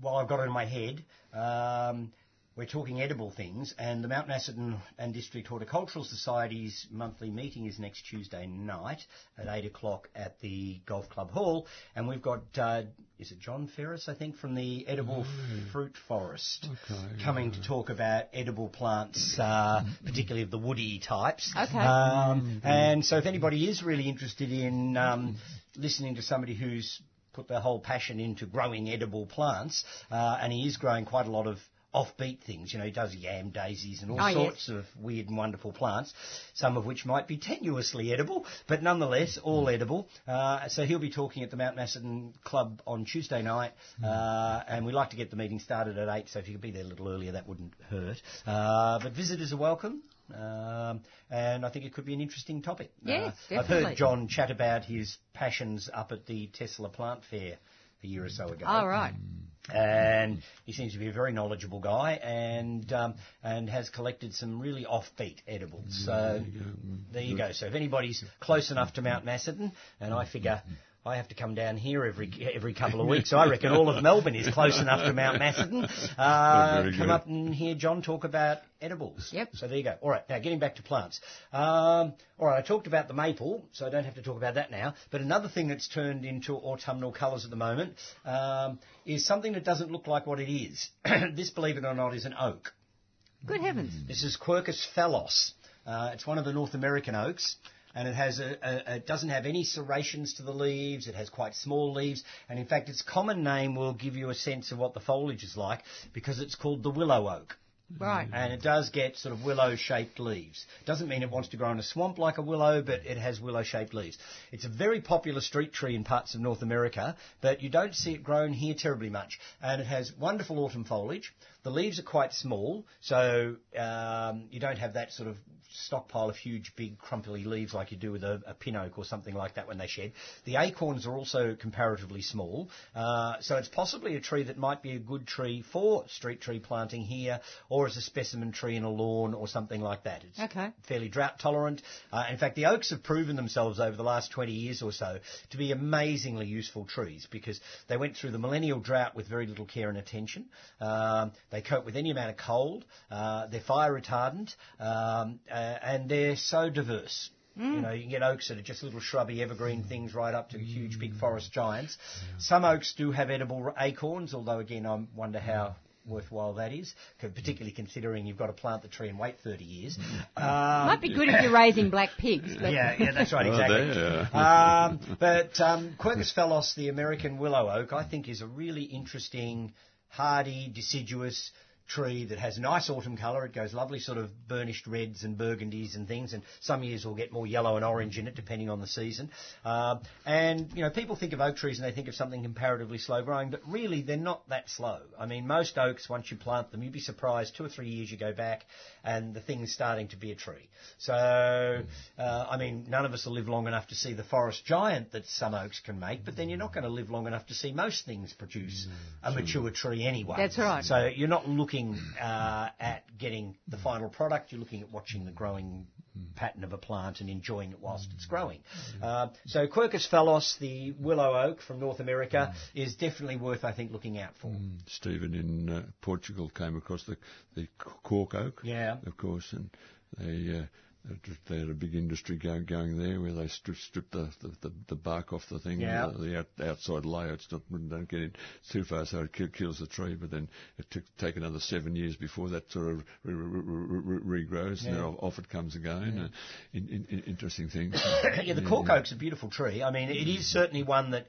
while I've got it in my head, um, we're talking edible things, and the Mount Macedon and District Horticultural Society's monthly meeting is next Tuesday night at 8 o'clock at the Golf Club Hall, and we've got, uh, is it John Ferris, I think, from the Edible Fruit Forest, Okay, coming to talk about edible plants, uh, particularly of the woody types. Okay. Um, and so if anybody is really interested in um, listening to somebody who's put their whole passion into growing edible plants, uh, and he is growing quite a lot of offbeat things. You know, he does yam daisies and all Oh, yes. sorts of weird and wonderful plants, some of which might be tenuously edible, but nonetheless all edible. Uh, so he'll be talking at the Mount Macedon Club on Tuesday night, uh, and we like to get the meeting started at 8, so if you could be there a little earlier, that wouldn't hurt. Uh, but visitors are welcome. Um, and I think it could be an interesting topic. Yes, uh, I've heard John chat about his passions up at the Tesla plant fair a year or so ago All right. And he seems to be a very knowledgeable guy and um, and has collected some really offbeat edibles. So there you go. So if anybody's close enough to Mount Macedon, and I figure. I have to come down here every every couple of weeks. I reckon all of Melbourne is close enough to Mount Macedon. Uh, Very come good. up and hear John talk about edibles. Yep. So there you go. All right. Now getting back to plants. Um, all right. I talked about the maple, so I don't have to talk about that now. But another thing that's turned into autumnal colours at the moment um, is something that doesn't look like what it is. this, believe it or not, is an oak. Good heavens. This is Quercus phellos. Uh, it's one of the North American oaks, and it has a, a, doesn't have any serrations to the leaves. It has quite small leaves, and in fact, its common name will give you a sense of what the foliage is like because it's called the willow oak. Right. and it does get sort of willow-shaped leaves. Doesn't mean it wants to grow in a swamp like a willow, but it has willow-shaped leaves. It's a very popular street tree in parts of North America, but you don't see it grown here terribly much. And it has wonderful autumn foliage. The leaves are quite small, so um, you don't have that sort of stockpile of huge, big, crumply leaves like you do with a, a pin oak or something like that when they shed. The acorns are also comparatively small, uh, so it's possibly a tree that might be a good tree for street tree planting here, or as a specimen tree in a lawn or something like that. It's Okay. fairly drought tolerant. Uh, in fact, the oaks have proven themselves over the last 20 years or so to be amazingly useful trees because they went through the millennial drought with very little care and attention. Um, they cope with any amount of cold. Uh, they're fire retardant, um, uh, and they're so diverse. You know, you can get oaks that are just little shrubby evergreen things right up to huge big forest giants. Some oaks do have edible acorns, although again, I wonder how worthwhile that is, particularly considering you've got to plant the tree and wait 30 years. Um, Might be good if you're raising black pigs, but yeah, yeah, that's right, Oh, exactly. there. um, but um, Quercus phellos, the American willow oak, I think is a really interesting, hardy, deciduous tree that has a nice autumn colour. It goes lovely sort of burnished reds and burgundies and things, and some years will get more yellow and orange in it depending on the season. Um, and, you know, people think of oak trees and they think of something comparatively slow growing, but really they're not that slow. I mean, most oaks, once you plant them, you'd be surprised two or three years you go back and the thing's starting to be a tree. So, uh, I mean, none of us will live long enough to see the forest giant that some oaks can make, but then you're not going to live long enough to see most things produce a mature tree anyway. That's right. So you're not looking uh, at getting the final product, you're looking at watching the growing pattern of a plant and enjoying it whilst it's growing. Uh, so Quercus phellos, the willow oak from North America, is definitely worth, I think, looking out for. Stephen in uh, Portugal came across the the cork oak, Yeah. of course, and they uh, they had a big industry going going there where they strip, strip the, the, the, bark off the thing, Yeah. the, the out, outside layer. It's not don't get it too far, so it kill, kills the tree. But then it took take another seven years before that sort of re, re, re, re, regrows, and then off it comes again. Uh, in, in, in, interesting thing. yeah, the cork oak's a beautiful tree. I mean, it is certainly one that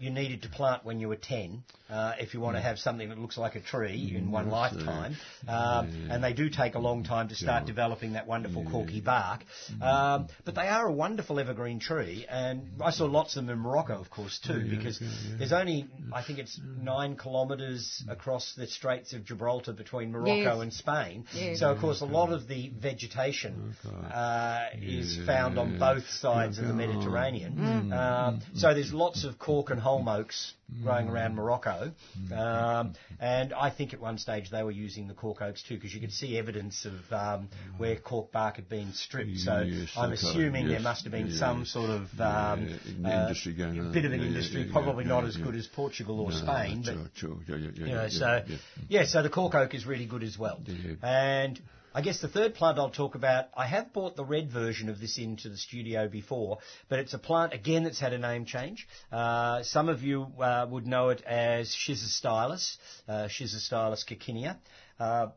you needed to plant when you were 10 uh, if you want to have something that looks like a tree in one yes, lifetime. Um, And they do take a long time to start developing that wonderful corky bark. Um, but they are a wonderful evergreen tree. And I saw lots of them in Morocco, of course, too, because there's only, I think it's nine kilometres across the Straits of Gibraltar between Morocco Yes. and Spain. Yes. So, of course, a lot of the vegetation uh, is found on both sides of the Mediterranean. Um, so there's lots of cork and holm oaks growing around Morocco. Um, and I think at one stage they were using the cork oaks too, because you could see evidence of um, where cork bark had been stripped. So Yes, I'm assuming there must have been yeah, some sort of um, yeah, uh, industry going on. bit of an Yeah, industry, probably not as good as Portugal or No, Spain, but sure, sure, you know, so yeah. so the cork oak is really good as well. And I guess the third plant I'll talk about, I have bought the red version of this into the studio before, but it's a plant again that's had a name change. Uh, some of you uh, would know it as Schizostylis, uh, Schizostylis coccinea. Uh,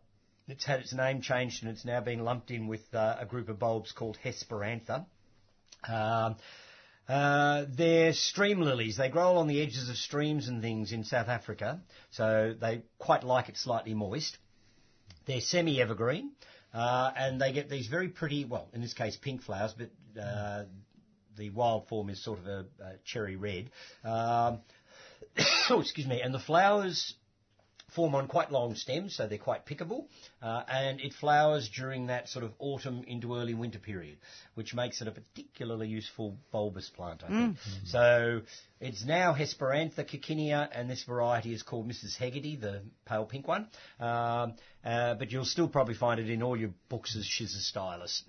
it's had its name changed and it's now been lumped in with uh, a group of bulbs called Hesperantha. Um, uh, they're stream lilies. They grow along the edges of streams and things in South Africa, so they quite like it slightly moist. They're semi-evergreen, uh, and they get these very pretty, well, in this case, pink flowers, but uh, the wild form is sort of a, a cherry red. Um, oh, excuse me. And the flowers form on quite long stems, so they're quite pickable, uh, and it flowers during that sort of autumn into early winter period, which makes it a particularly useful bulbous plant, I think. So it's now Hesperantha coccinea, and this variety is called Mrs. Hegarty, the pale pink one. Um, uh, but you'll still probably find it in all your books as Schizostylis,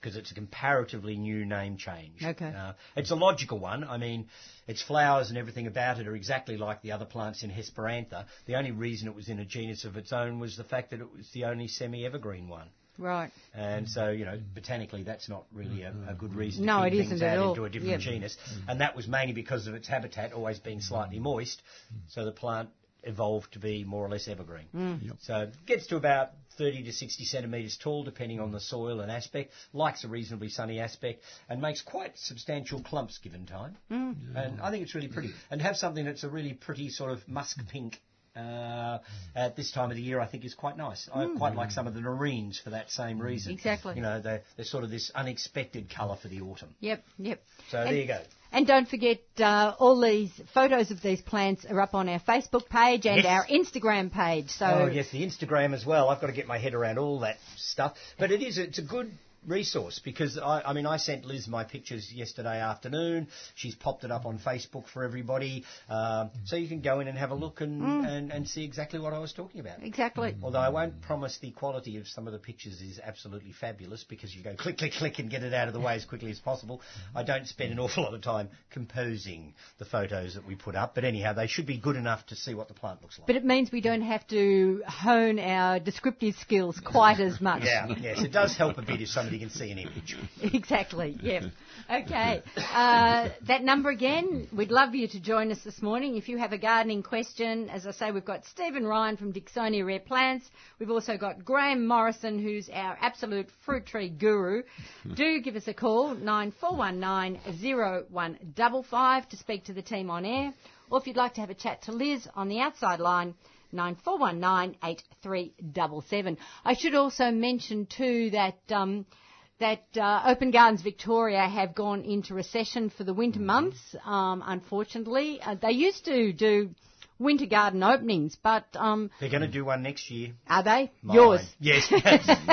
because it's a comparatively new name change. Okay. Uh, it's a logical one. I mean, its flowers and everything about it are exactly like the other plants in Hesperantha. The only reason it was in a genus of its own was the fact that it was the only semi-evergreen one. right. And so, you know, botanically, that's not really a, a good reason No, to it keep isn't things at out all. into a different Yep. genus. And that was mainly because of its habitat always being slightly moist. So the plant evolved to be more or less evergreen. Mm. So it gets to about 30 to 60 centimetres tall, depending on the soil and aspect, likes a reasonably sunny aspect, and makes quite substantial clumps given time. Mm. And I think it's really pretty. And have something that's a really pretty sort of musk pink uh, at this time of the year, I think is quite nice. I quite like some of the Nerines for that same reason. Exactly. You know, they're, they're sort of this unexpected colour for the autumn. Yep, yep. So And- there you go. And don't forget, uh, all these photos of these plants are up on our Facebook page and Yes. our Instagram page. So Oh yes, the Instagram as well. I've got to get my head around all that stuff. But it is it's a good resource because I, I mean I sent Liz my pictures yesterday afternoon. She's popped it up on Facebook for everybody, um, so you can go in and have a look and, and, and see exactly what I was talking about. exactly. Although I won't promise the quality of some of the pictures is absolutely fabulous because you go click, click, click and get it out of the way as quickly as possible. I don't spend an awful lot of time composing the photos that we put up, but anyhow, they should be good enough to see what the plant looks like. But it means we don't have to hone our descriptive skills quite as much. Yeah, yes, it does help a bit if somebody can see an image. Exactly, yeah. Okay. Uh, that number again, we'd love you to join us this morning. If you have a gardening question, as I say, we've got Stephen Ryan from Dicksonia Rare Plants. We've also got Graham Morrison, who's our absolute fruit tree guru. Do give us a call, 9419 to speak to the team on air. Or if you'd like to have a chat to Liz on the outside line, 94198377. I should also mention too that um, that uh, Open Gardens Victoria have gone into recession for the winter months. Um, unfortunately, uh, they used to do winter garden openings, but um, They're going to do one next year. are they Mine. yours? Yes,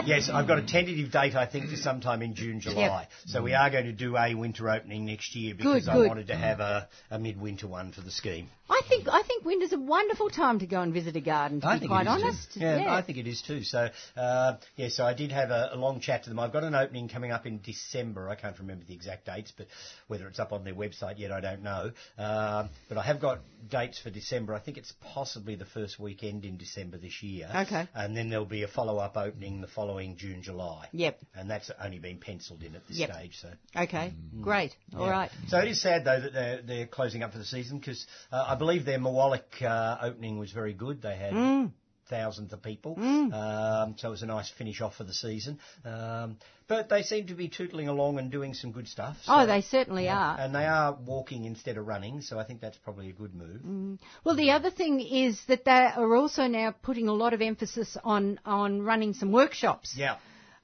yes. I've got a tentative date, I think, for sometime in June, July. So we are going to do a winter opening next year because Good, I wanted to have a, a midwinter one for the scheme. I think I think winter's a wonderful time to go and visit a garden. To I be think quite it is too. honest, Yeah, I think it is too. So, uh, yeah, so I did have a, a long chat to them. I've got an opening coming up in December. I can't remember the exact dates, but whether it's up on their website yet, I don't know. Um but I have got dates for December. I think it's possibly the first weekend in December this year. Okay. And then there'll be a follow-up opening the following June, July. Yep. And that's only been penciled in at this Yep. stage. So. Okay, great. All Yeah. right. So it is sad though that they're they're closing up for the season because uh, I believe their Mawallok uh, opening was very good. They had Mm. Thousands of people, um, so it was a nice finish off for the season. Um, but they seem to be tootling along and doing some good stuff. so- Oh, they certainly are. and they are walking instead of running, so I think that's probably a good move. Mm. Well, the other thing is that they are also now putting a lot of emphasis on on running some workshops. Yeah.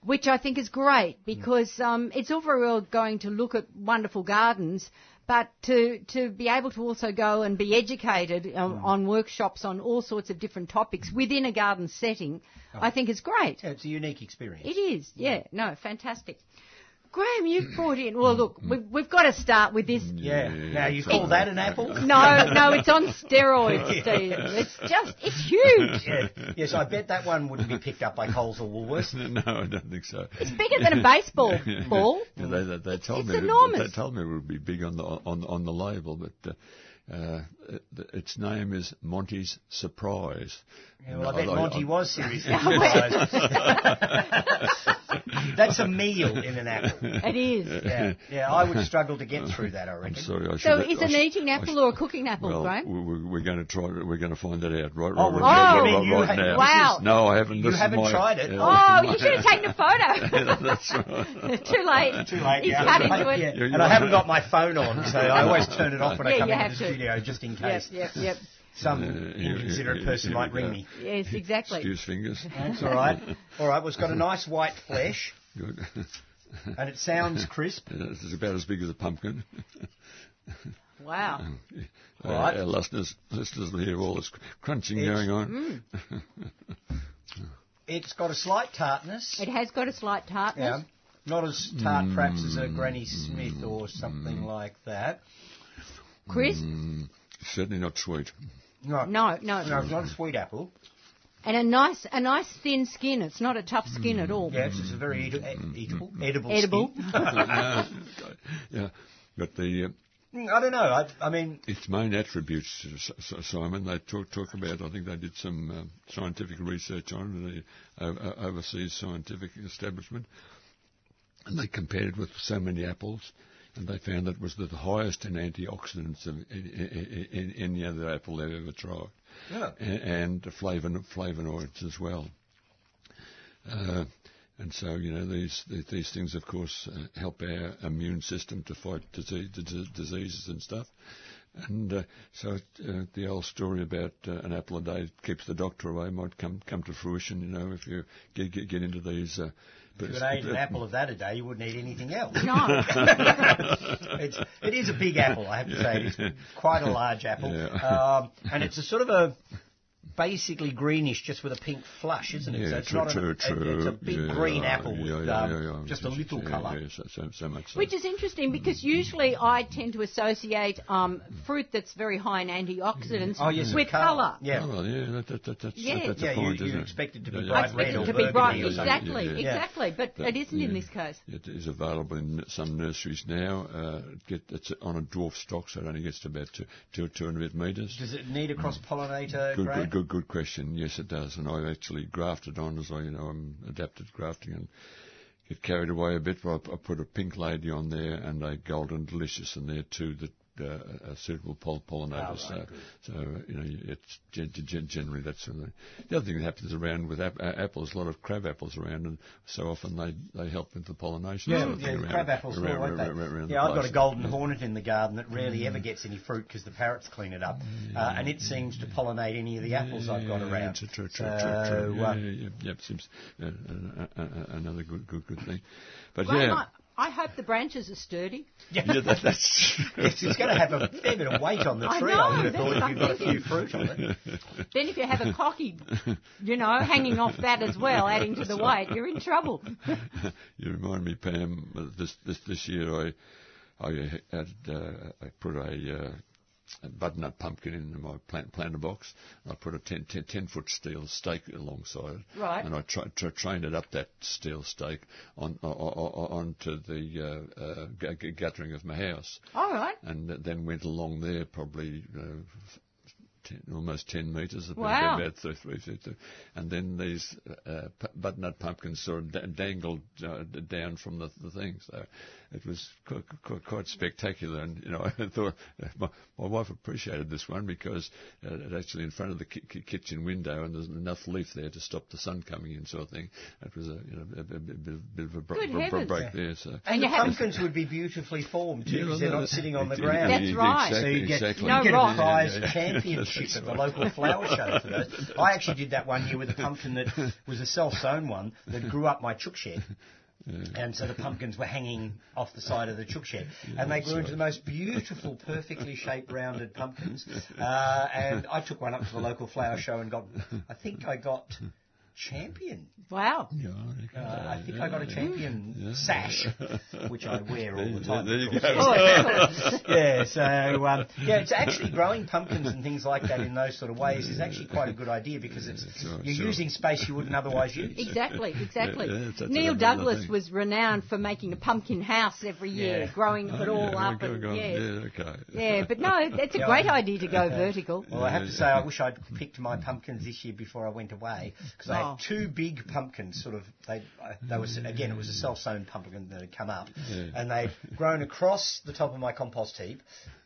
which I think is great because um, it's all very well going to look at wonderful gardens, but to to be able to also go and be educated um, on workshops on all sorts of different topics within a garden setting, I think is great. Yeah, it's a unique experience. It is, yeah, no, fantastic. Graham, you've brought in. Well, look, we've, we've got to start with this. Yeah. Now you call that an apple? No, no, it's on steroids, Steve. It's just, it's huge. Yeah. Yes, I bet that one wouldn't be picked up by Coles or Woolworths. no, I don't think so. It's bigger than a baseball ball. Yeah, they, they, they told it's me enormous. they told me it would be big on the on on the label, but uh, uh, its name is Monty's Surprise. Yeah, well, I bet I- Monty I- was seriously surprised. That's a meal in an apple. It is. Yeah, yeah, I would struggle to get through that. I I'm sorry. I So should, is I an should- eating apple should- or a cooking apple, Well, Graham? we- we- we're going to try. to- We're going to find that out right, Oh, right, well, right, you right, you right now. Wow. No, I haven't. You This haven't my- tried it? yeah, Oh, you should have taken a photo. That's right. Too late. Too late. He's yeah. cut into it. yeah. And I haven't got my phone on, so I always turn it off when I come into the studio, just in Yep, case yep, yep. Some Uh, inconsiderate you- person here might ring go. me. Yes, exactly. Excuse fingers. That's all right. All right. Well, it's got a nice white flesh, Good. and it sounds crisp. Yeah, This about as big as a pumpkin. Wow. Uh, Right. Our listeners, listeners will hear all this crunching It's- going on. It's got a slight tartness. It has got a slight tartness. Yeah. Not as tart, perhaps, as a Granny Smith or something like that. Chris? Mm, certainly not sweet. No, No, no. no, it's not a sweet apple. And a nice, a nice thin skin. It's not a tough skin at all. Yes, it's a very eat- eatable, edible. Edible. skin. yeah, but the uh, I don't know. I, I mean, its main attributes, S- S- Simon, they talk, talk about. I think they did some um, scientific research on it, the uh, uh, overseas scientific establishment, and they compared it with so many apples, and they found that it was the highest in antioxidants of any, other apple they've ever tried, Yeah. and, and flavon, flavonoids as well. Uh, and so, you know, these these, things, of course, uh, help our immune system to fight disease, diseases and stuff. And uh, so uh, the old story about uh, an apple a day keeps the doctor away might come come to fruition. You know, if you get get, get into these. If you could eat an apple of that a day, you wouldn't eat anything else. No. it's, it is a big apple, I have to say. It's quite a large apple. Yeah. Um, and it's a sort of a basically greenish just with a pink flush, isn't it? so Yeah, it's true, not true, an, true. It's a big yeah, green apple with yeah, yeah, um, yeah, yeah. just a little yeah, colour. Yeah, so, so, so much so. Which is interesting because usually I tend to associate um, fruit that's very high in antioxidants Oh, yes, with colour. colour. Yeah. Oh, yeah, that, that, that, that's, Yeah. that's Yeah, a point, you, isn't you it? expect it to be Yeah, yeah. bright I expect red or to be bright, or exactly, Yeah, yeah. exactly, but But, it isn't in this case. It is available in some nurseries now. Uh, get it's on a dwarf stock, so it only gets to about two, two, two and a bit metres. Does it need a cross-pollinator, Good, Graham? Good, good, question. Yes, it does. And I actually grafted on as I, you know, I'm adapted grafting and get carried away a bit. But I, I put a pink lady on there and a golden delicious in there too that uh, are suitable poll- pollinators. Oh, right, so, so you know, it's gen- gen- generally that's sort of the, the other thing that happens around with ap- uh, apples. A lot of crab apples around, and so often they they help with the pollination. Yeah, sort of yeah, around- crab apples will, around- won't they? around- around the yeah, I've got a place. golden hornet in the garden that rarely ever gets any fruit because the parrots clean it up, uh, and it seems to pollinate any of the apples I've got around. True, true, true, So, true, true. uh, Yeah, yeah, yeah, yeah, seems uh, uh, uh, uh, another good, good, good thing. But Well, yeah, I, I hope the branches are sturdy. yeah, yeah, that, that's it's, it's going to have a fair bit of weight on the I tree. know, I would thought if you've got a I'm few fruit on it. Then if you have a cocky, you know, hanging off that as well, adding to the weight, you're in trouble. you remind me, Pam. uh, This this this year, I I had uh, I put a, uh, a butternut pumpkin in my plant planter box. I put a 10, 10, 10 foot steel stake alongside it, Right. and I tra- tra- trained it up that steel stake on, on, on onto the uh, uh, g- guttering of my house. All right. and then went along there probably uh, ten, almost 10 metres, about, Wow. about three, three feet. And then these uh, pu- butternut pumpkins sort of da- dangled uh, d- down from the, the thing. So it was quite, quite, quite spectacular. And, you know, I thought uh, my, my wife appreciated this one because uh, it's actually in front of the ki- ki- kitchen window and there's enough leaf there to stop the sun coming in sort of thing. It was a, you know, a, a, bit- bit, bit of a br- Good br- br- break there. So. And, And the pumpkins would be beautifully formed too, because well, they're not sitting on the it- it- ground. That's right. So you get, exactly. you No get a prize Yeah, yeah, yeah. championship at the right. local flower show for those. I actually did that one year with a pumpkin that was a self-sown one that grew up my chook shed. And so the pumpkins were hanging off the side of the chook shed. and they grew into the most beautiful, perfectly shaped, rounded pumpkins. Uh, and I took one up to the local flower show and got, I think I got champion. Wow. Yeah, I. Uh, I think I got a champion sash, which I wear all the time. there you go. Oh, yeah, so um, yeah, it's actually growing pumpkins and things like that in those sort of ways is actually quite a good idea because it's Sure, you're sure. using space you wouldn't otherwise use. Exactly, exactly. Yeah, yeah, that's- that's Neil Douglas was renowned for making a pumpkin house every year, Yeah. growing it Oh, all yeah, up. go- and, go- yes. yeah, okay. Yeah, but no, it's a Yeah, great I- idea to go vertical. Well, I have to say, I wish I'd picked my pumpkins this year before I went away because I Had two big pumpkins. Sort of, they, they was again, it was a self-sown pumpkin that had come up, and they'd grown across the top of my compost heap,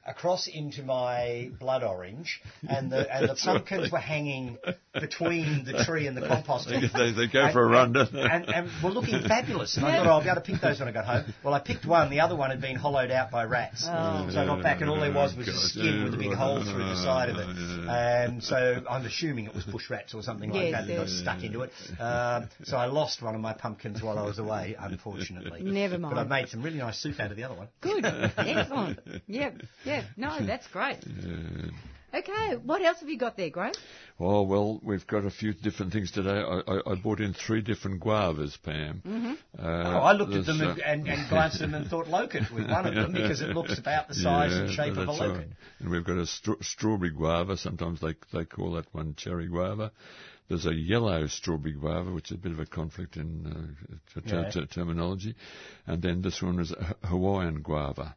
across into my blood orange, and the and the pumpkins right. were hanging between the tree and the compost They, they, they go for a run, don't they? and, and were looking fabulous. And I thought, oh, I'll be able to pick those when I got home. Well, I picked one. The other one had been hollowed out by rats. Oh. So I got back, and all there was was a skin with a big hole through the side of it. yeah. And so I'm assuming it was bush rats or something like Yes, that that got stuck into it. Um, so I lost one of my pumpkins while I was away, unfortunately. Never mind. But I mind. made some really nice soup out of the other one. Good, excellent. Yep, yep. No, that's great. Okay, what else have you got there, Graham? Oh, well, we've got a few different things today. I, I, I bought in three different guavas, Pam. Mm-hmm. Uh, Oh, I looked at them uh, and, and, and glanced at them and thought loquat with one of them because it looks about the size and shape of a that's loquat. right. And we've got a stra- strawberry guava. Sometimes they they call that one cherry guava. There's a yellow strawberry guava, which is a bit of a conflict in uh, t- Yeah. t- terminology. And then this one is a H- Hawaiian guava.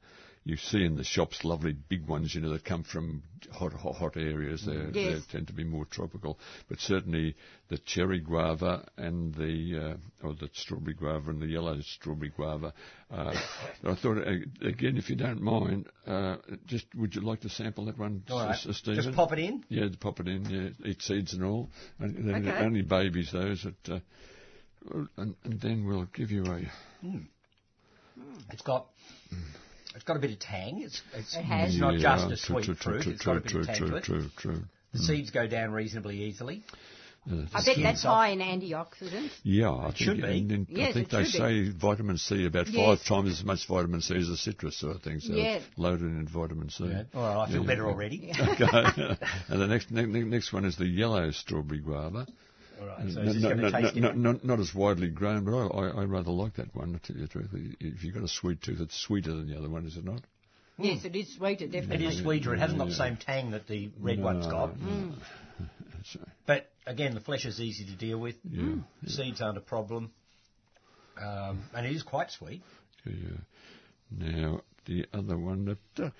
You see in the shops lovely big ones, you know, that come from hot, hot, hot areas. They Yes. they tend to be more tropical. But certainly the cherry guava and the, uh, or the strawberry guava and the yellow strawberry guava. Uh, I thought, uh, again, if you don't mind, uh, just would you like to sample that one, All right. S- S- Stephen? Just pop it in. Yeah, pop it in. Yeah, eat seeds and all. And, and Okay. Only babies those. That, uh, and, and then we'll give you a. It's got It's got a bit of tang. It's, it's, It has. it's not Yeah, just a true, sweet true, fruit. True, it's got a true, bit of tang true, to it. true, true. The seeds go down reasonably easily. Uh, I bet that's soft. high in antioxidants. Yeah, I think, should be. and then Yes, I think it they should say vitamin C about Yes. five times as much vitamin C as a citrus sort of thing. So Yeah. it's loaded in vitamin C. Yeah. All right, I feel Yeah, better yeah. already. okay. and the next, next next one is the yellow strawberry guava. All right, so No- no- no- no- not, not as widely grown, but I, I, I rather like that one. To tell you the truth, if you've got a sweet tooth, it's sweeter than the other one, is it not? Yes, it is sweeter, It definitely. is sweeter. It hasn't got the same tang that the red one's got. So, But again, the flesh is easy to deal with. yeah, The seeds aren't a problem. Um, and it is quite sweet. yeah. Now the other one that uh,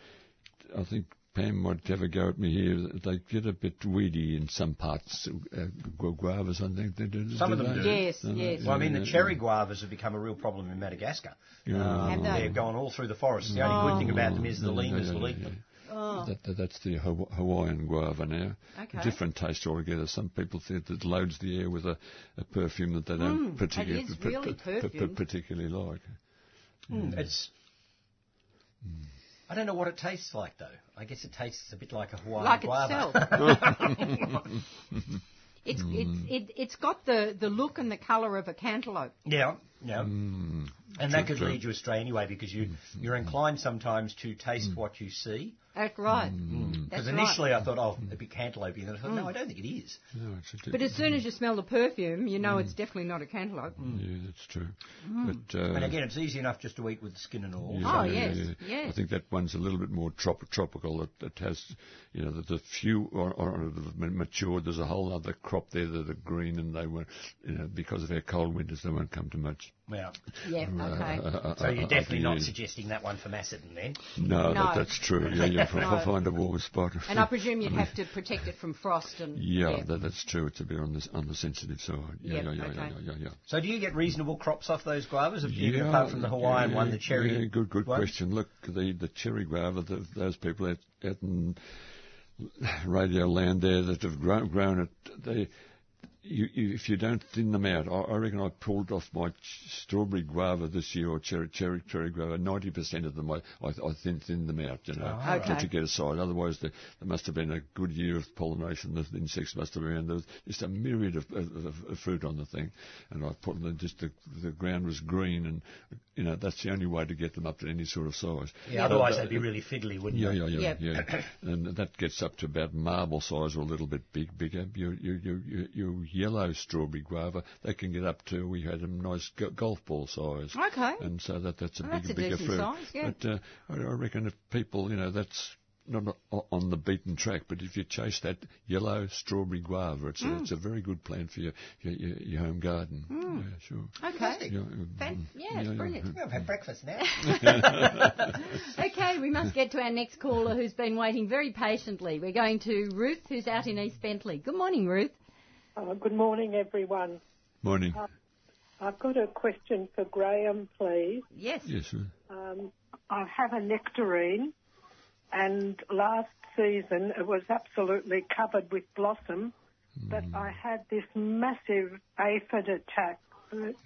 I think Pam might have a go at me here. They get a bit weedy in some parts. Uh, gu- guavas, I think they do. Some of them they? do. Yes, Uh, yes. Well, I mean, the cherry guavas have become a real problem in Madagascar. Yeah. Um, Have they? They've gone all through the forest. The only good thing about them is the Yeah, yeah, lemurs yeah, will eat yeah. them. Oh, That, that, that's the Hawaiian guava now. Okay. Different taste altogether. Some people think that it loads the air with a, a perfume that they don't Mm, particularly, it is really perfumed. particularly like. Mm, It's. I don't know what it tastes like though. I guess it tastes a bit like a Hawaiian like guava. itself. it's, it's, it, it's got the, the look and the colour of a cantaloupe. Yeah, yeah. Mm, and that could true. lead you astray anyway because you you're inclined sometimes to taste what you see. That's right. Mm. That's Because right. initially I thought, oh, a bit cantaloupe, and then I thought, no, I don't think it is. No, it's a But as soon as you smell the perfume, you know it's definitely not a cantaloupe. yeah, that's true. Mm. But uh, And again, it's easy enough just to eat with the skin and all. Yeah, Oh, yeah, yes, yeah. yes. I think that one's a little bit more trop- tropical. It, it has, you know, the, the few or, or have matured. There's a whole other crop there that are green, and they won't, you know, because of our cold winters, they won't come to much. Yeah. Yeah, okay. So you're definitely not suggesting that one for Macedon then. No, No. That, that's true. Yeah, you'll No. find a warm spot. And I presume you'd have to protect it from frost and... Yeah, That, that's true. It's a bit on the on the sensitive side. Yeah, Yep, yeah, yeah, okay. yeah, yeah, yeah. So do you get reasonable crops off those guavas, if- even Yeah, apart from the Hawaiian yeah, one, the cherry? Yeah, good, good one? question. Look, the the cherry guava, the, those people out, out in radio land there that have grown, grown it, they. You, you, if you don't thin them out, I, I reckon I pulled off my ch- strawberry guava this year, or cherry cherry cherry guava. Ninety percent of them, I, I, I thin thinned them out, you know, Oh, okay. to, to get aside. Otherwise, there, there must have been a good year of pollination. The insects must have been. There was just a myriad of, of, of, of fruit on the thing, and I put them. Just the, the ground was green, and you know that's the only way to get them up to any sort of size. Yeah, otherwise Uh, they'd be really fiddly, wouldn't Yeah, they? yeah, yeah, Yep. yeah. and that gets up to about marble size or a little bit big, bigger. Your, your, your, your, your yellow strawberry guava, they can get up to, we had them nice go- golf ball size. Okay. And so that, that's a Well, big, that's a bigger decent fruit. size, yeah. But uh, I, I reckon if people, you know, that's not on the beaten track, but if you chase that yellow strawberry guava, it's, a, it's a very good plant for your, your, your, your home garden. Yeah, sure. Okay. Yeah, Fan- mm, yeah, it's brilliant. I've had breakfast now. Okay, we must get to our next caller who's been waiting very patiently. We're going to Ruth, who's out in East Bentleigh. Good morning, Ruth. Uh, good morning, everyone. Morning. I've got a question for Graham, please. Yes. Yes, sir. Um, I have a nectarine, and last season it was absolutely covered with blossom, but I had this massive aphid attack that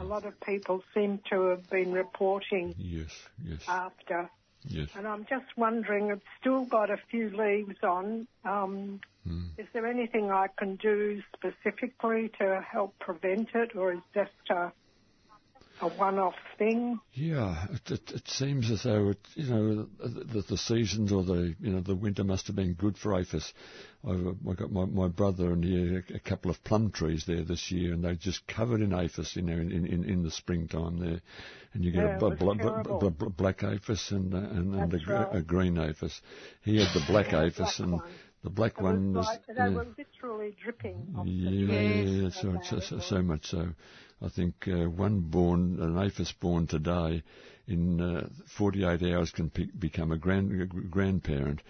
a lot of people seem to have been reporting Yes, yes, after. Yes. And I'm just wondering, it's still got a few leaves on. Um, Is there anything I can do specifically to help prevent it, or is just a, a one-off thing? Yeah, it, it, it seems as though it, you know the, the seasons or the you know the winter must have been good for aphis. I've I got my, my brother and he had a, a couple of plum trees there this year, and they're just covered in aphis, you know, in, in, in the springtime there, and you get Yeah, a bl- bl- bl- bl- bl- black aphis and uh, and, and a, right. a green aphis. He had the black aphis, and one. the black one was was. like, they yeah. were literally dripping off the Yeah, Yes. yeah, so, so, so, so much so. I think uh, one born, an aphis born today, in uh, 48 hours can pe- become a grand a grandparent.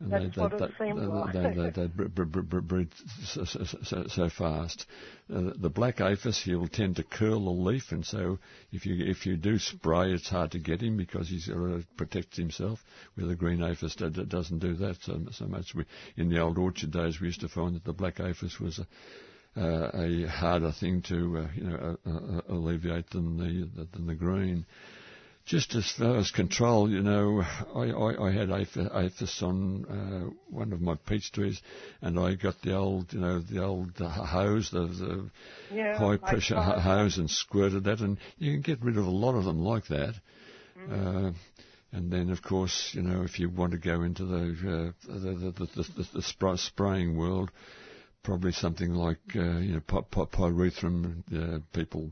And That's what it seemed they, like. they, they, they bre- bre- bre- breed so, so, so, fast. Uh, the black aphis, he'll tend to curl a leaf, and so if you if you do spray, it's hard to get him because he's got to protect himself. Where the green aphis do- doesn't do that so, so much. We, in the old orchard days, we used to find that the black aphis was a uh, a harder thing to uh, you know uh, uh, alleviate than the than the green. Just as far as control, you know, I, I, I had aphis, on uh, one of my peach trees, and I got the old, you know, the old uh, hose, the, the Yeah, high pressure hose, and squirted that, and you can get rid of a lot of them like that. Uh, and then, of course, you know, if you want to go into the uh, the, the, the, the, the spray, spraying world, probably something like uh, you know py, py, pyrethrum. Uh, people,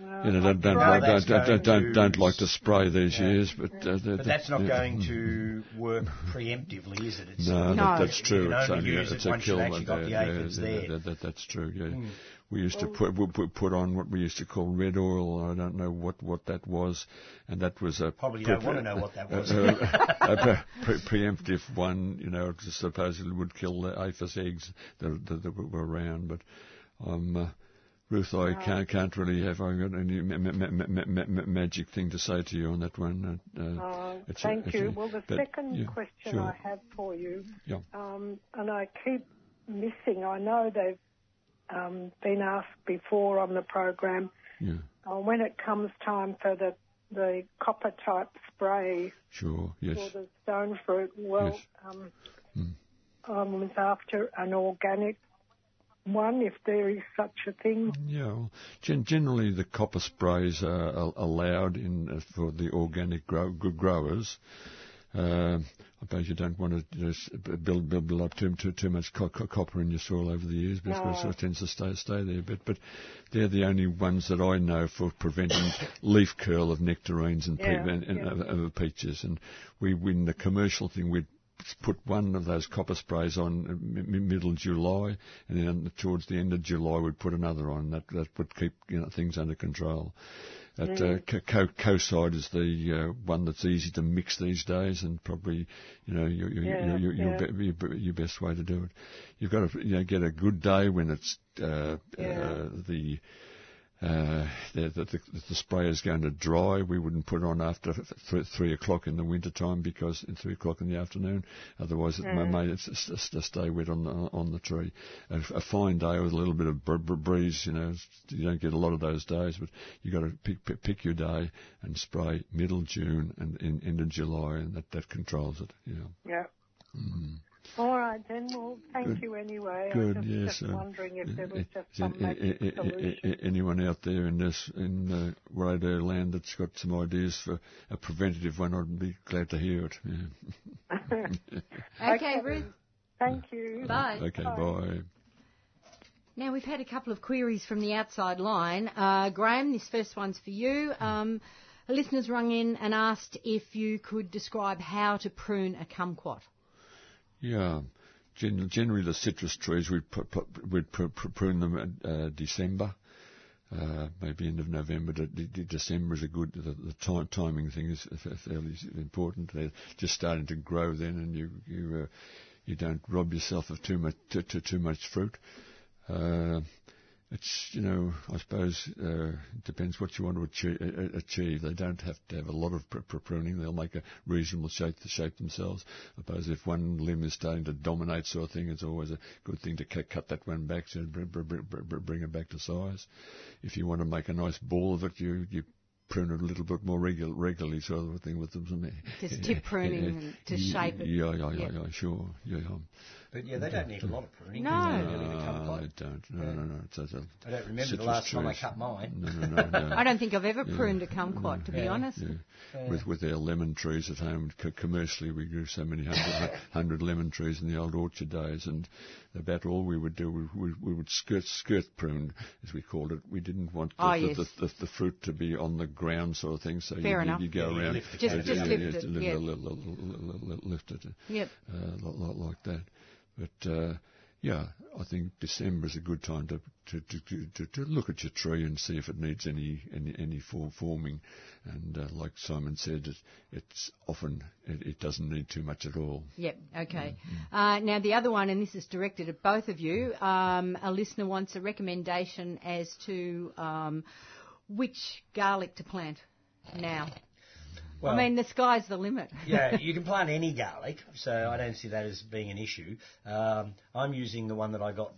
Well, you know, don't don't No, don't, don't, don't, don't, like to spray these Yeah. years, but uh, But that's not yeah. going to work preemptively, is it? It's No, No. That, that's You true. can it's only only, use it's it a once you've kill. actually got the aphids there. That, that, that's true. Yeah. Mm. We used to put, we put put on what we used to call red oil. I don't know what, what that was, and that was a Probably don't want to know what that was. a, a, a pre- preemptive one. You know, supposedly would kill the aphis eggs that, that, that were around. But um, uh, Ruth, I can't can't really have I got any ma- ma- ma- ma- ma- ma- magic thing to say to you on that one. Uh, Uh, a- thank you. Well, the second yeah, question sure. I have for you, Yeah. um, and I keep missing, I know they've um, been asked before on the program, Yeah, uh, when it comes time for the, the copper type spray sure, yes. for the stone fruit, well, Yes. um, Mm. I was after an organic one, if there is such a thing. Yeah, well, gen- generally the copper sprays are allowed in uh, for the organic grow- growers. Uh, suppose you don't want to just build, build, build up too, too, too much co- co- copper in your soil over the years because No. it tends to stay, stay there. But, but they're the only ones that I know for preventing leaf curl of nectarines and, pe- and, and yeah. of, of peaches. And we, in the commercial thing, we'd put one of those copper sprays on uh, middle July, and then towards the end of July we'd put another on. That that would keep you know things under control. That uh, co- co- side is the uh, one that's easy to mix these days, and probably you know your your, Yeah, your, your, your, yeah. be- your, your best way to do it. You've got to you know get a good day when it's uh, Yeah. uh, the uh, the, the, the, the spray is going to dry. We wouldn't put it on after th- three o'clock in the winter time because in three o'clock in the afternoon, otherwise it may may it's stay wet on the on the tree. A, a fine day with a little bit of br- br- breeze, you know, you don't get a lot of those days, but you got to pick, pick pick your day and spray middle June and in, end of July, and that that controls it. Yeah. Yeah. Mm. All right then. Well, thank Good. you anyway. Good, I was yes. just uh, wondering if there was uh, just some there magic a- a- a- solution. a- anyone out there in this in uh, radio land that's got some ideas for a preventative one, I'd be glad to hear it. Yeah. Okay, Okay. Ruth. Thank you. Bye. Okay, Bye. bye. Now we've had a couple of queries from the outside line. Uh, Graham, this first one's for you. Um, a listener's rung in and asked if you could describe how to prune a kumquat. Yeah. Gen- generally, the citrus trees we'd, put, put, we'd pr- pr- prune them in uh, December, uh, maybe end of November. De- de- December is a good. The, the timing thing is fairly important. They're just starting to grow then, and you you uh, you don't rob yourself of too much too, too much fruit. Uh, it's you know I suppose uh, it depends what you want to achieve, achieve. They don't have to have a lot of pr- pr- pruning. They'll make a reasonable shape to shape themselves. I suppose if one limb is starting to dominate, sort of thing, it's always a good thing to cut, cut that one back to br- br- br- br- bring it back to size. If you want to make a nice ball of it, you you prune it a little bit more regular, regularly, sort of thing with them. Just tip pruning to shape it. Yeah, yeah, yeah, Yeah. yeah, sure, yeah. But yeah, they don't need a lot of pruning. No. They're doing a no, couple I don't. No, Yeah. no, no. It's, it's a I don't remember the citrus last time I cut mine. No, no, no. no. I don't think I've ever Yeah. pruned a kumquat, to be Yeah. honest. Yeah. Yeah. With with our lemon trees at home, co- commercially we grew so many hundred, hundred lemon trees in the old orchard days, and about all we would do, we, we, we would skirt skirt prune, as we called it. We didn't want the, Oh, the, yes. the, the, the fruit to be on the ground, sort of thing. So Fair you, enough. you, you go Yeah, around, lift the Just- cabbage just lift it, lift it, Yep. uh, li- li- like that. But uh, yeah, I think December is a good time to to, to, to, to, look at your tree and see if it needs any any any form, forming. And uh, like Simon said, it, it's often it, it doesn't need too much at all. Yep, okay. Mm-hmm. Uh, now, the other one, and this is directed at both of you, um, a listener wants a recommendation as to um, which garlic to plant now. Well, I mean, the sky's the limit. yeah, you can plant any garlic, so I don't see that as being an issue. Um, I'm using the one that I got,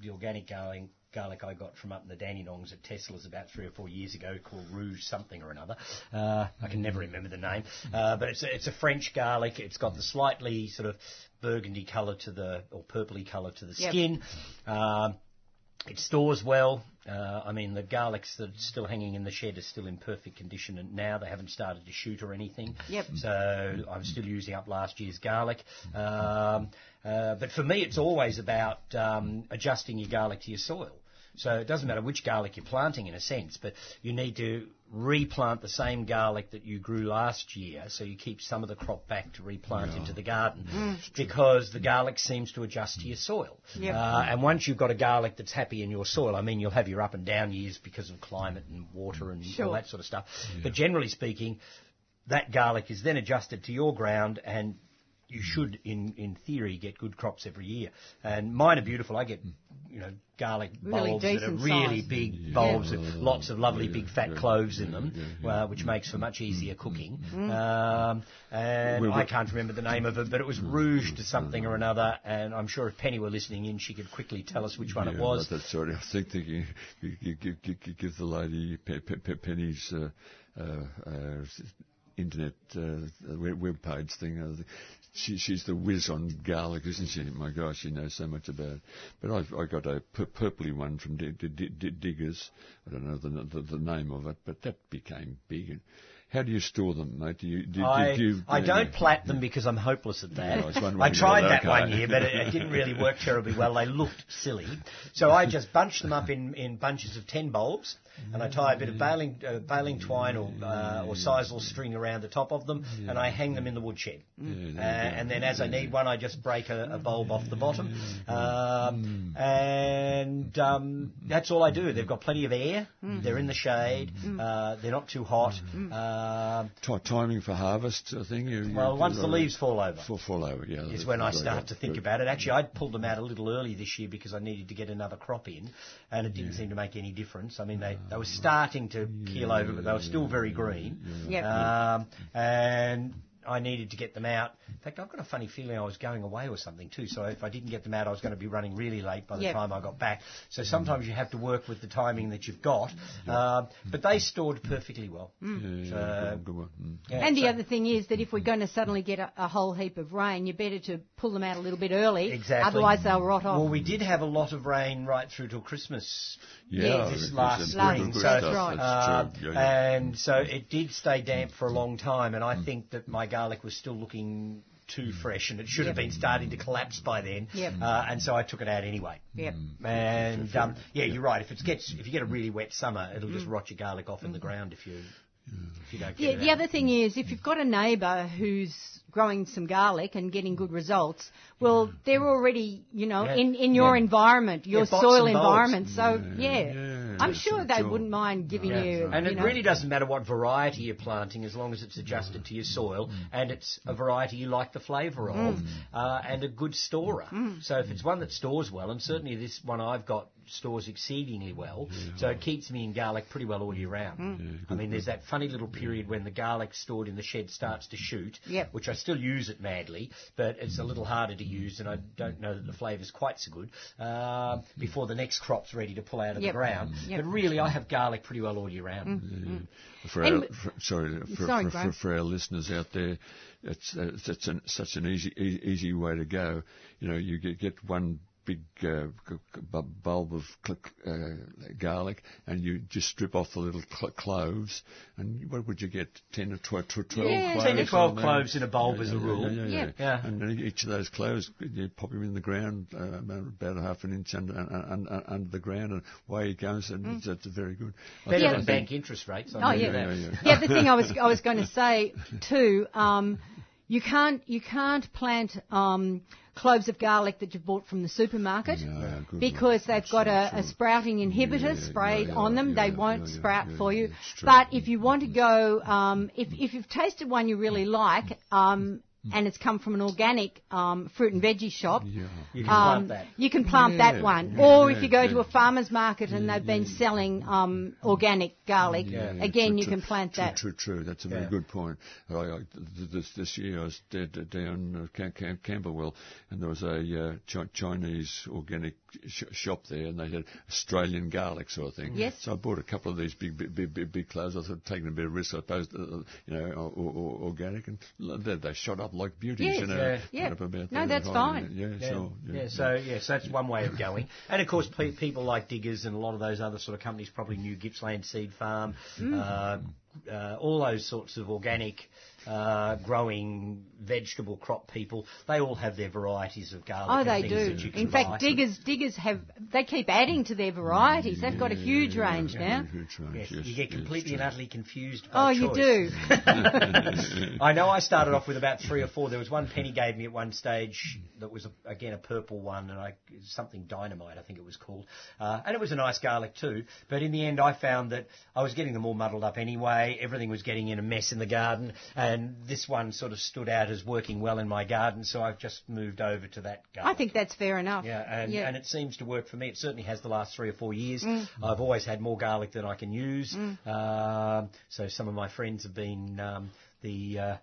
the organic garlic, garlic I got from up in the Dandenongs at Tesselaar's about three or four years ago called Rouge something or another. Uh, I can never remember the name, uh, but it's a, it's a French garlic. It's got the slightly sort of burgundy colour to the or purpley colour to the Yep. skin. Um, it stores well. Uh, I mean, the garlics that are still hanging in the shed are still in perfect condition, and now they haven't started to shoot or anything. Yep. So I'm still using up last year's garlic. Um, uh, but for me, it's always about um, adjusting your garlic to your soil. So it doesn't matter which garlic you're planting in a sense, but you need to replant the same garlic that you grew last year, so you keep some of the crop back to replant into the garden, because the garlic seems to adjust to your soil. Yep. Uh, and once you've got a garlic that's happy in your soil, I mean, you'll have your up and down years because of climate and water and all that sort of stuff. But generally speaking, that garlic is then adjusted to your ground and you should, in, in theory, get good crops every year. And mine are beautiful. I get, you know, garlic Really bulbs that are really size. big bulbs with lots of lovely big fat cloves in them, yeah, uh, which makes for much easier cooking. Mm. Um, and Well, I can't remember the name of it, but it was Rouge to something or another. And I'm sure if Penny were listening in, she could quickly tell us which one it Yeah, was. but That's sorry. I think thinking you, you, you, you, you give the lady Pe- Pe- Pe- Penny's uh, uh, uh, internet uh, web, web page thing. Uh, she, she's the whiz on garlic, isn't she? My gosh, she knows so much about it. But I've I got a pur- purpley one from D- D- D- Diggers. I don't know the, the the name of it, but that became big. How do you store them, mate? Do you, do, I, do, you, I don't plat them because I'm hopeless at that. Yeah, I I tried that okay. one year, but it, it didn't really work terribly well. They looked silly. So I just bunched them up in, in bunches of 10 bulbs, and I tie a bit of baling, uh, baling twine or, uh, or sisal string around the top of them, and I hang them in the woodshed. Uh, and then as I need one, I just break a, a bulb off the bottom. Um, and um, that's all I do. They've got plenty of air. They're in the shade. Uh, they're not too hot. Um, Ti- timing for harvest, I think. You, you well, do once the leaves fall over Fall, fall over, yeah. is when I start good, to think good. about it. Actually, I pulled them out a little early this year because I needed to get another crop in, and it didn't seem to make any difference. I mean, they, they were starting to keel over, but they were still very green. Yep. Um, and I needed to get them out. In fact, I've got a funny feeling I was going away or something too. So if I didn't get them out, I was going to be running really late by the Yep. time I got back. So sometimes you have to work with the timing that you've got. Um, but they stored perfectly well. Yeah, yeah, So- good, good one. Mm. Yeah, And the other thing is that if we're going to suddenly get a, a whole heap of rain, you're better to pull them out a little bit early. Exactly. Otherwise, they'll rot off. Well, we did have a lot of rain right through till Christmas Yeah, this last it's spring, good- good so, right. uh. Yeah, yeah. and so it did stay damp for a long time, and I think that my garlic was still looking too fresh, and it should have been starting to collapse by then. Yep. Uh, and so I took it out anyway. Yep. And um, yeah, you're right. If it gets if you get a really wet summer, it'll Mm. just rot your garlic off in the ground if you if you don't Yeah, the out. other thing is, if you've got a neighbour who's growing some garlic and getting good results, well, they're already, you know, Yeah. in, in your Yeah. environment, your Yeah, soil and bulbs. environment. So, yeah, yeah, Mm. I'm sure they sure. wouldn't mind giving Yeah. you. And you it know, really doesn't matter what variety you're planting as long as it's adjusted to your soil mm. and it's a variety you like the flavour of mm. uh, and a good storer. So if it's one that stores well, and certainly this one I've got stores exceedingly well, so it keeps me in garlic pretty well all year round. I mean, there's that funny little period when the garlic stored in the shed starts to shoot, Yep. which I still use it madly, but it's a little harder to use and I don't know that the flavour's quite so good uh, before the next crop's ready to pull out of Yep. the ground. Yep. But really, I have garlic pretty well all year round. For And our, for, sorry, for, Sorry, for, Graham. for, for our listeners out there, it's, uh, it's, it's an, such an easy, e- easy way to go. You know, you get, get one big uh, c- c- bu- bulb of uh, garlic, and you just strip off the little cl- cloves, and what would you get? Ten or tw- tw- twelve Yeah, cloves? 10 or 12 cloves in a bulb Yeah, as a rule. Yeah, yeah, Yeah. yeah. Yeah. And then each of those cloves, you pop them in the ground, uh, about about half an inch under, under, under the ground, and away it goes, and it's, it's very good. Better Yeah. than bank interest rates. I Oh know yeah. that. yeah, yeah. The thing I was I was going to say too, um, you can't you can't plant um, cloves of garlic that you've bought from the supermarket Yeah, because they've got a, That's a sprouting inhibitor Yeah, sprayed yeah, on them. they won't sprout for you. But if you want to go, um, if if you've tasted one you really like. Um, and it's come from an organic um, fruit and veggie shop. Yeah. You can Um, plant that. you can plant Yeah, that one. yeah, or yeah, if you go yeah. to a farmer's market and they've been selling um, organic garlic, Yeah, yeah, again, true, you true, can plant true, that. True, true. That's a very good point. I, I, this, this year I was d- d- down uh, Cam- Cam- Camberwell, and there was a uh, Chinese organic sh- shop there, and they had Australian garlic sort of thing. Yes. So I bought a couple of these big, big, big, big, big cloves. I thought taking a bit of risk, I suppose, uh, you know, or, or, organic, and they, they shot up like beauties. Yes. You know, Yeah. Yeah. Up about No, that's high, fine. Yeah, Yeah, so yeah, so yes, that's one way of going. And of course, pe- people like Diggers and a lot of those other sort of companies, probably New Gippsland Seed Farm, Mm. uh, uh, all those sorts of organic uh, growing vegetable crop people, they all have their varieties of garlic. Oh, and they things do. that you can In fact, buy. diggers diggers have they keep adding to their varieties. They've got a huge range now. Huge range, Yes, yes, you get yes, completely and utterly confused. Oh, By you do. I know I started off with about three or four. There was one Penny gave me at one stage that was, a, again, a purple one, and I something dynamite, I think it was called. Uh, and it was a nice garlic too. But in the end, I found that I was getting them all muddled up anyway. Everything was getting in a mess in the garden, and this one sort of stood out as working well in my garden, so I've just moved over to that garlic. I think that's fair enough. Yeah, and, Yeah. and it seems to work for me. It certainly has the last three or four years. Mm. I've always had more garlic than I can use. Um, so some of my friends have been um, the uh,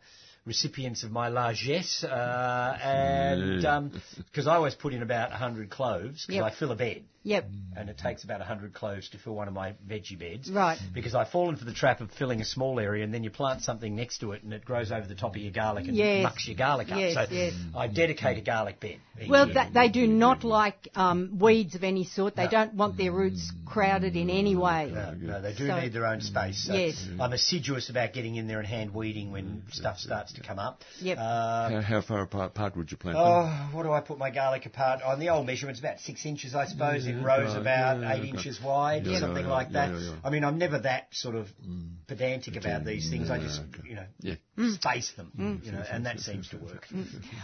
recipients of my largesse, uh, and Yeah. because I always put in about 100 cloves, because Yep. I fill a bed. Yep. And it takes about 100 cloves to fill one of my veggie beds. Right. Because I've fallen for the trap of filling a small area and then you plant something next to it and it grows over the top of your garlic and Yes. mucks your garlic up. Yes, so yes. I dedicate a garlic bed. Well, year. th- they do not like um, weeds of any sort. They No. don't want their roots crowded in any way. No, no, they do So- need their own space. So Yes. I'm assiduous about getting in there and hand weeding when stuff starts to come up. Yep. Uh, How, how far apart, apart would you plant them? oh, what do I put my garlic apart? On the old measurements, about six inches, I suppose, in rows right, about yeah, eight okay. inches wide, Yeah, something yeah, like that. yeah, yeah. I mean, I'm never that sort of mm. pedantic about these things. I just, you know, Yeah. Mm. space them, mm. you know, and that seems to work.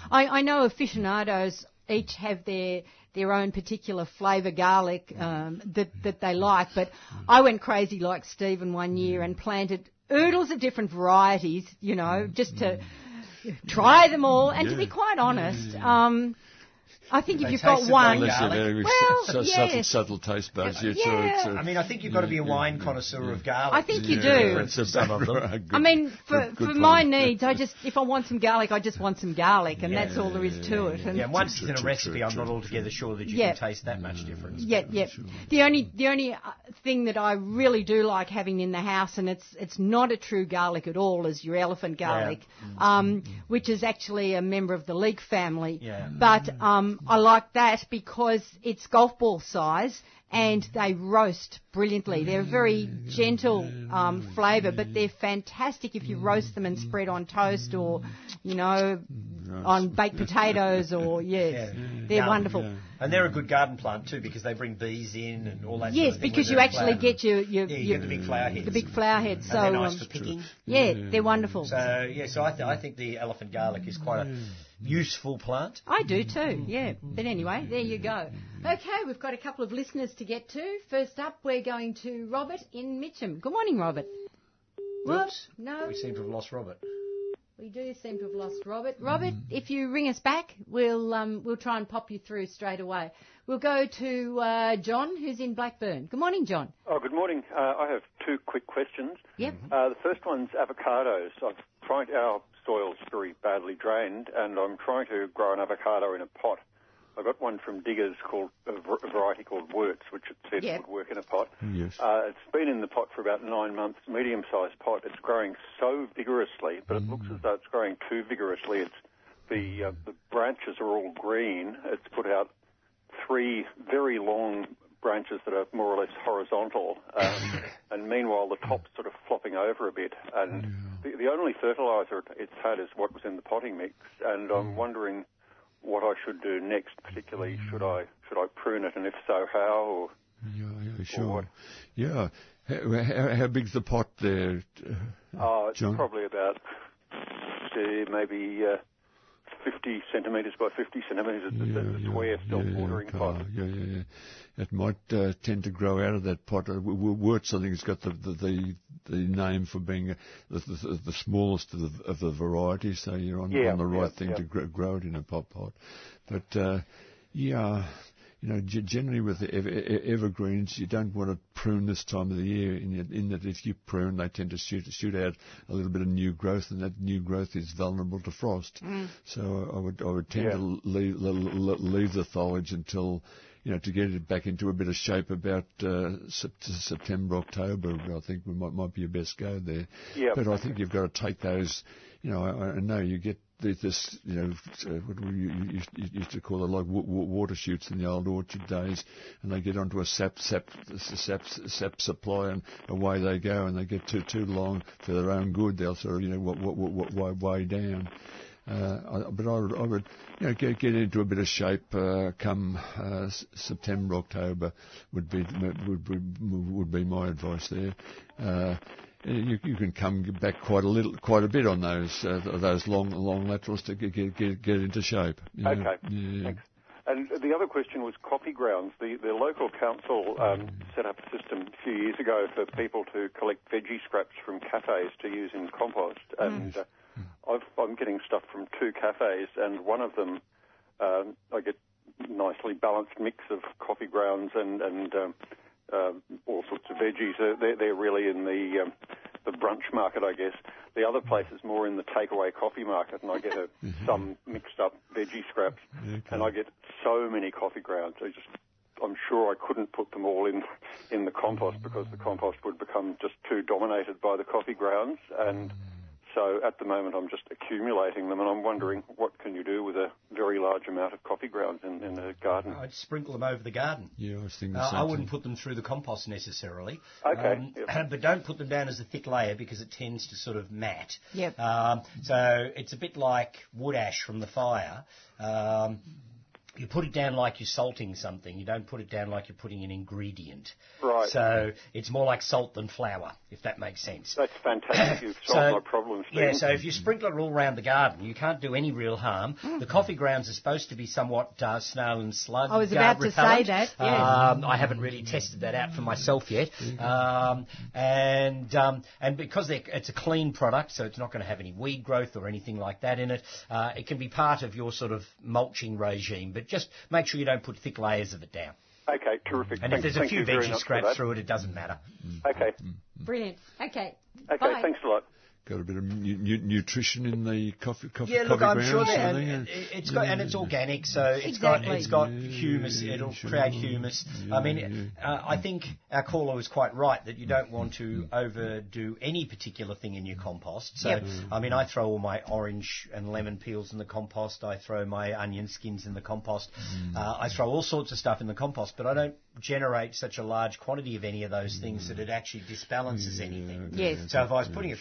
I, I know aficionados each have their their own particular flavour garlic um, that that they like, but I went crazy like Stephen one year and planted oodles of different varieties, you know, just to try them all. And to be quite honest, um, I think if They you've got one, like garlic. very Well, su- subtle, yes. subtle taste buds. Yeah, Yeah. So it's, uh, I mean, I think you've got to be a wine connoisseur of garlic. I think you to do. difference of some of them. Good- I mean, for, good- good for my needs, I just if I want some garlic, I just want some garlic, and Yeah. that's all there is to it. And Yeah, once it's in a recipe, I'm not altogether sure that you Yeah. can taste that much difference. Yep, yep. The only the only uh, thing that I really do like having in the house, and it's it's not a true garlic at all, is your elephant garlic, um, which is actually a member of the leek family. Yeah. But um, I like that because it's golf ball size. And they roast brilliantly. They're a very gentle um, flavour, but they're fantastic if you roast them and spread on toast or, you know, on baked potatoes or yes, Yeah. they're Yum. wonderful. And they're a good garden plant too because they bring bees in and all that. Yes, sort of because you actually get your your, Yeah, you your get the big flower heads. the big flower heads. So they're nice um, for picking. yeah, they're wonderful. So yeah, so I, th- I think the elephant garlic is quite a useful plant. I do too. Yeah, but anyway, there you go. Okay, we've got a couple of listeners to get to. First up, we're going to Robert in Mitcham. Good morning, Robert. Whoops. No, We seem to have lost Robert. we do seem to have lost Robert. Robert, if you ring us back, we'll um, we'll try and pop you through straight away. We'll go to uh, John, who's in Blackburn. Good morning, John. Oh, good morning. Uh, I have two quick questions. Yep. Uh, the first one's avocados. I've tried our soil's very badly drained, and I'm trying to grow an avocado in a pot. I got one from Diggers called a variety called Wurtz, which it said Yep. would work in a pot. Yes. Uh, it's been in the pot for about nine months, medium-sized pot. It's growing so vigorously, but it looks as though it's growing too vigorously. It's the uh, the branches are all green. It's put out three very long branches that are more or less horizontal, um, and meanwhile the top's sort of flopping over a bit. And the, the only fertiliser it's had is what was in the potting mix, and I'm wondering what I should do next. Particularly, should I should I prune it, and if so, how? Or Yeah, yeah, sure. Yeah. How, how, how big's the pot there? uh, Oh, it's John? probably about say, maybe uh, 50 centimetres by 50 centimetres. It's, Yeah, it's a yeah, square yeah, yeah, self-watering okay, pot. Yeah, yeah, yeah. It might uh, tend to grow out of that pot. Uh, I think, has got the the, the, the name for being uh, the, the, the smallest of the, of the variety, so you're on, Yeah, on the right yeah, thing yeah. to grow, grow it in a pot pot. But uh, yeah, you know, generally with the evergreens, you don't want to prune this time of the year. In, that- if you prune, they tend to shoot shoot out a little bit of new growth, and that new growth is vulnerable to frost. So I would I would tend Yeah. to leave le- le- leave the foliage until you know, to get it back into a bit of shape about uh, September, October, I think we might, might be your best go there. Yep. But I think you've got to take those, you know, I, I know you get the- this, you know, uh, what we used to call it like wa- wa- water shoots in the old orchard days, and they get onto a sap sap sap sap supply, and away they go, and they get too too long for their own good. They'll sort of, you know, wa- wa- wa- wa- way, way down. Uh, but I would, I would, you know, get, get into a bit of shape uh, come uh, September, October would be would, would, would be my advice there. Uh, you, you can come back quite a little, quite a bit on those uh, those long long laterals to get get get, get into shape. you. Okay, Yeah. thanks. And the other question was coffee grounds. The, the local council um, set up a system a few years ago for people to collect veggie scraps from cafes to use in compost. And uh, I've, I'm getting stuff from two cafes, and one of them um, I get nicely balanced mix of coffee grounds and and um, um all sorts of veggies. Uh, they're, they're really in the um, the brunch market, I guess. The other place is more in the takeaway coffee market, and I get a, some mixed up veggie scraps, and I get so many coffee grounds. I just I'm sure I couldn't put them all in in the compost because the compost would become just too dominated by the coffee grounds and so at the moment I'm just accumulating them and I'm wondering what can you do with a very large amount of coffee grounds in, in a garden. I'd sprinkle them over the garden. Yeah, I was thinking the Uh, I wouldn't put them through the compost necessarily. Okay, Um, yep. but don't put them down as a thick layer because it tends to sort of mat. Yep. Um, so it's a bit like wood ash from the fire. Um, you put it down like you're salting something. You don't put it down like you're putting an ingredient. Right. So it's more like salt than flour, if that makes sense. That's fantastic. You've solved my problem, Steve. Yeah, so if you sprinkle it all around the garden, you can't do any real harm. The coffee grounds are supposed to be somewhat uh, snail and slug. I was uh, about to say that, yes. Um, I haven't really tested that out for myself yet. Um, and um, and because it's a clean product, so it's not going to have any weed growth or anything like that in it. Uh, it can be part of your sort of mulching regime, but just make sure you don't put thick layers of it down. Okay, terrific. And Thank- if there's a few veggie scraps through it, it doesn't matter. Okay, Brilliant. Okay. okay, Bye. thanks a lot. Got a bit of nu- nu- nutrition in the coffee coffee Yeah, look, coffee I'm sure grounds, that and think, it- it's got and it's organic, so it's got it's got Yeah, humus. yeah, It'll sure. create humus. I mean, uh, I think our caller was quite right that you don't want to overdo any particular thing in your compost. So, Yep. I mean, I throw all my orange and lemon peels in the compost. I throw my onion skins in the compost. Uh, I throw all sorts of stuff in the compost, but I don't generate such a large quantity of any of those things that it actually disbalances anything. Yes. So if I was putting a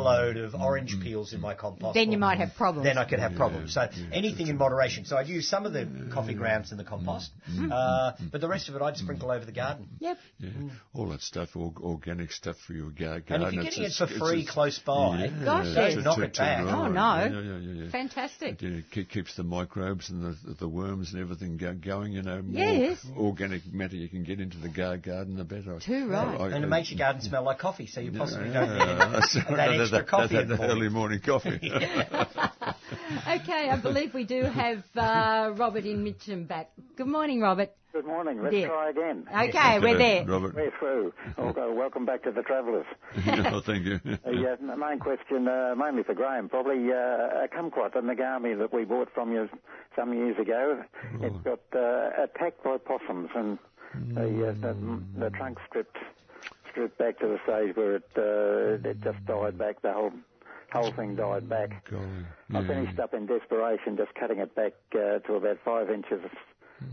trailer mm-hmm. load of orange mm-hmm. peels in my compost, Then you might have problems. then I could have problems. So anything in moderation. So I'd use some of the coffee grounds in the compost, mm-hmm. uh, but the rest of it I'd sprinkle over the garden. Yep. Yeah, mm. all that stuff, or, organic stuff for your gar- garden. And if you're it's- getting it for it's- free it's- close by, yeah, Gosh, yeah, yes. to- Knock to- it to back. Oh, no. Yeah, yeah, yeah, yeah. Fantastic. It, ke- keeps the microbes and the, the worms and everything go, going. You know, more Yes. organic matter you can get into the gar- garden, the better. Too right. I- and it makes your garden smell like coffee, so you possibly don't need that's that right. Extra That- coffee that- in the that morning. early morning coffee. Okay, I believe we do have uh, Robert in Mitcham back. Good morning, Robert. Good morning. Let's Dear. try again. Okay, we're there. Robert. We're through. Okay, welcome back to the Travellers. oh, thank you. The uh, main question, uh, mainly for Graham, probably uh, a kumquat, a Nagami that we bought from you some years ago. It's got uh, attacked by possums and the, uh, the, the trunk stripped stripped back to the stage where it uh, it just died back. The whole whole thing died back. Golly. I finished up in desperation, just cutting it back uh, to about five inches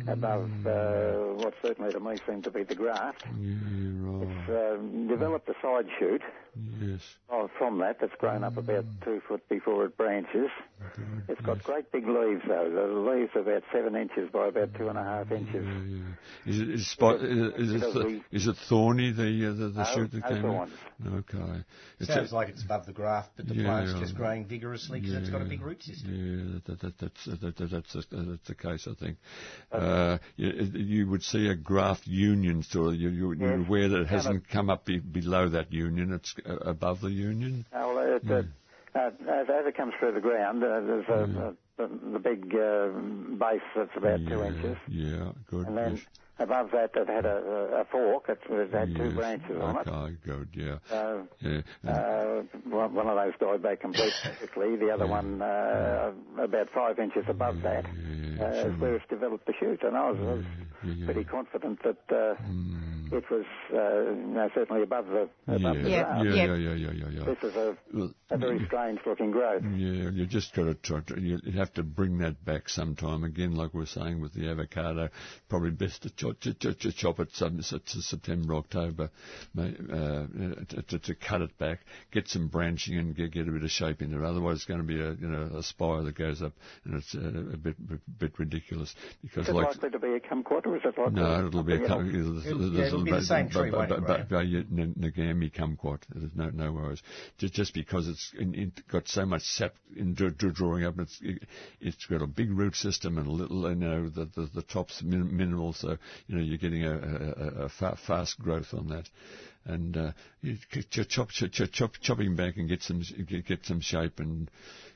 above uh, what certainly to me seemed to be the graft. Yeah, right. It's um, developed a side shoot Yes. oh, from that that's grown up about two foot before it branches. It's got great big leaves though. The leaves are about seven inches by about two and a half inches. Yeah, yeah. Is it is, spot, is, is, it, th- be- is it thorny the uh, the, the No, shoot that no came thorns. out? Okay. It's Sounds a- like it's above the graft, but the Yeah, plant's just growing vigorously because it's got a big root system. Yeah, that, that, that's, that, that, that's, the- that's the case, I think. Uh, you, you would see a graft union sort of. You, you, you're Yes. aware that it hasn't come up be, below that union, it's above the union? Now, uh, it, uh, uh, as, as it comes through the ground, uh, there's a, the, the big uh, base that's about two yeah, inches. Yeah, good. And then yes. Above that, it had a, a fork. It, it had two branches on it. Oh, good, yeah. So yeah. uh, one one of those died back completely. The other one uh, about five inches above that. yeah, Uh, is sure. where it's developed the shoot, and I was, I was yeah. pretty confident that uh, Mm. it was uh, you know, certainly above the above the yeah, ground. yeah, Yeah. yeah, yeah, yeah, yeah, yeah. This is a, a very strange looking growth. Yeah, you just got to try. To, you have to bring that back sometime. Again, like we were saying with the avocado, probably best to chop, chop it some, to September, October, uh, to, to, to cut it back, get some branching and get, get a bit of shape in there. Otherwise, it's going to be a you know a spire that goes up, and it's uh, a bit bit, bit ridiculous because Is like. likely to be a kumquat or is it likely No, it'll be a something cum- it'll, It'll- yeah, it'll be the same tree, won't it, Graham? Nagami kumquat. There's no no worries. Just just because it's in, in, got so much sap in dr- dr- drawing up, it's it, it's got a big root system and a little you know the the, the top's min- mineral, so you know you're getting a, a, a, a fa- fast growth on that. And uh, you chop, ch- ch- chop, chopping back and get some get, some shape and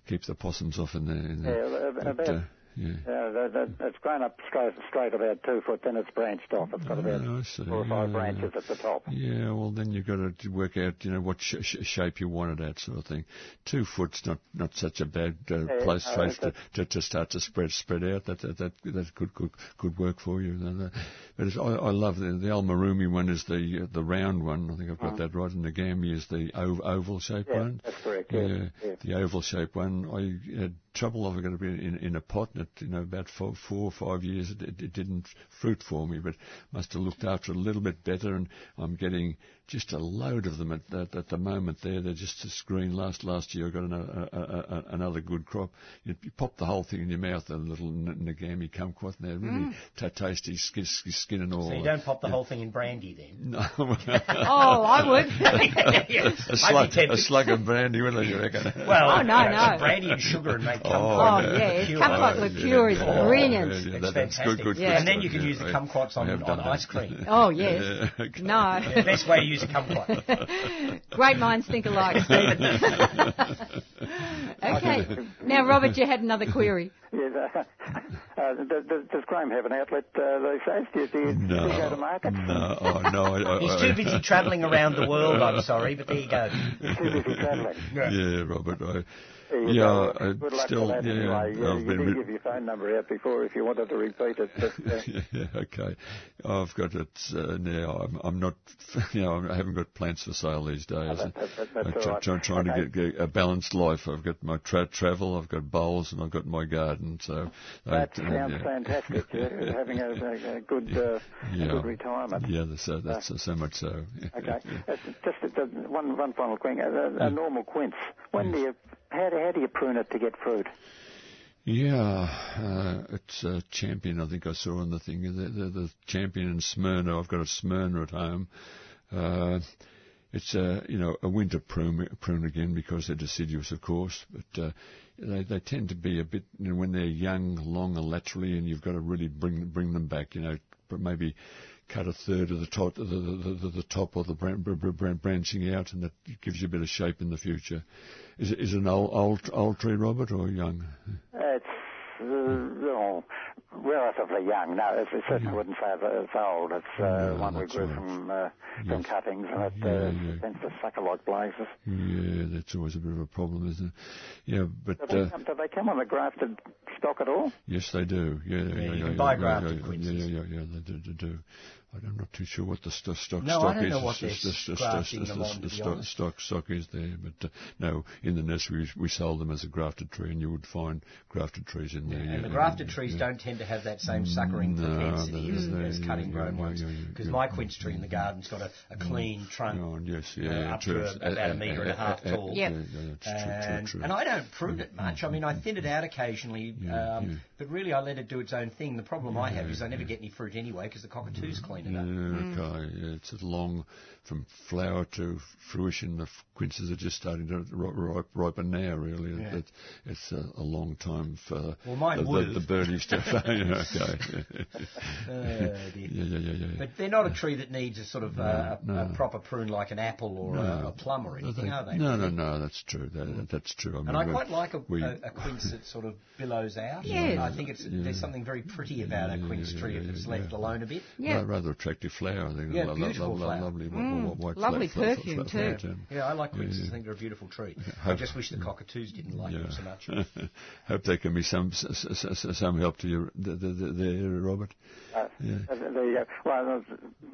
keep the possums off in there. In there. Yeah, But, uh, yeah. yeah, that, that, it's grown up straight, straight about two foot, then it's branched off. It's got about Oh, four or five Yeah. branches at the top. Yeah, well, then you've got to work out, you know, what sh- sh- shape you want it at, sort of thing. Two foot's not, not such a bad uh, Yeah, place no, place to, to, to start to spread spread out. That that that, that could could could work for you. Uh, But it's, I, I love the the Almarumi one is the uh, the round one. I think I've got that right. And the Gambi is the ov- oval shaped Mm. Yeah, one. that's correct. Yeah, yeah. the oval shaped one. I had trouble. I've got to be in, in a pot, and you know, about four, four or five years, it, it, it didn't fruit for me, but must have looked after it a little bit better, and I'm getting just a load of them at, at, at the moment. There, they're just as green. Last last year, I got another, a, a, a, another good crop. You, you pop the whole thing in your mouth, a little n- Nagami kumquat, and they're really mm. ta tasty, skin, skin and all. So you don't pop the whole thing in brandy then? No. Oh, I would. Yeah, a, I'd be slug, a slug of brandy, wouldn't you reckon? Well, Oh, no, you know, no. brandy and sugar and make Oh, kumquat. Oh, no. yeah, Liqueur. kumquat liqueur is Oh, brilliant. Yeah, yeah, It's that- that's fantastic. good, good, Yeah. good And then you can yeah. use the I- kumquats on, have on ice cream. Oh, yes. No. The best way to use a kumquat. Great minds think alike, Stephen. okay. Now, Robert, you had another query. Yes, uh, uh, does, does- does Graham have an outlet uh, these days? Do you, do you, do you go to market? No, oh, no. I, I, He's too busy travelling around the world, I'm sorry, but there you go. Too busy travelling. Yeah, Robert. I, There you yeah. I still, yeah, anyway. Yeah, I've you been did re- give your phone number out before if you wanted to repeat it. But, uh, yeah, okay. I've got it uh, now. I'm, I'm not, you know, I haven't got plants for sale these days. that- that- that- that's I'm all try- right. try- trying Okay. to get, get a balanced life. I've got my tra- travel, I've got bowls, and I've got my garden. So that I, uh, sounds yeah. fantastic. You're having a, a, a good uh, Yeah. a good retirement. Yeah, that's, uh, that's uh, so much so. Okay. Uh, just uh, one one final thing. A, a, a normal quince. When do you how do, how do you prune it to get fruit? Yeah, uh, it's a champion. I think I saw on the thing. The, the, the champion in Smyrna. I've got a Smyrna at home. Uh, it's a you know a winter prune, prune again because they're deciduous, of course. But uh, they they tend to be a bit you know, when they're young, longer laterally, and you've got to really bring bring them back. You know, but maybe cut a third of the top, the, the, the, the top or the bran- br- br- br- branching out, and that gives you a bit of shape in the future. Is it, is it an old, old old tree, Robert, or young? It's uh, relatively young. No, it's, it certainly wouldn't say that it's old. It's uh, No, one we grew right. from uh, from cuttings, and it Yeah, uh, yeah. tends to sucker like blazes. Yeah, that's always a bit of a problem, isn't it? Yeah, but Do they, uh, come, do they come on the grafted stock at all? yes, they do. Yeah, yeah, yeah. you yeah, can yeah, buy yeah, grafted yeah, yeah, quinces. Yeah, yeah, yeah, they do. They do. I'm not too sure what the st- stock No, I stock don't is. know what It's they're just- just- grafting just- them just- on, the stock, stock is there, but uh, no, in the nursery we, we sold them as a grafted tree, and you would find grafted trees in there. yeah, And the grafted yeah, trees don't tend to have that same suckering No, propensity no, as, cutting grown ones. Because my quince tree in the garden's got a, a clean trunk. Oh, yes, uh, yeah, up true. to about a metre and a half Uh, uh, uh, tall. Yeah, yeah, that's true, And, true, true. and I don't prune it much. I mean, I thin it out occasionally, um, but really I let it do its own thing. The problem I have is I never get any fruit anyway because the cockatoos clean pointed Yeah, up. Mm. okay. Yeah, it's a long from flower to fruition. The quinces are just starting to ri- ripen now. Really, Yeah. it, it's a, a long time for Well, mine the, the, would've. the birdies to. yeah, okay. Oh, yeah, yeah, yeah, yeah. But they're not a tree that needs a sort of uh, a, no. a proper prune like an apple or a, a plum or anything, are they? No, no, no. That's true. That, that's true. I mean, And I quite like a, we- a, a quince that sort of billows out. Yes. I think it's there's something very pretty about a quince yeah, tree if it's yeah, left yeah. alone a bit. Yeah. Rather attractive flower. I think. Yeah, Lo- lo- beautiful lo- flower. Lovely, Mm, wh- white lovely fla- fla- perfume fla- flower too. too. Yeah, I like quinces. Yeah. I think they're a beautiful tree. I just wish the cockatoos didn't like them so much. Hope there can be some s- s- s- some help to you th- th- th- there, Robert. Uh, Yeah. uh, there you go. Well,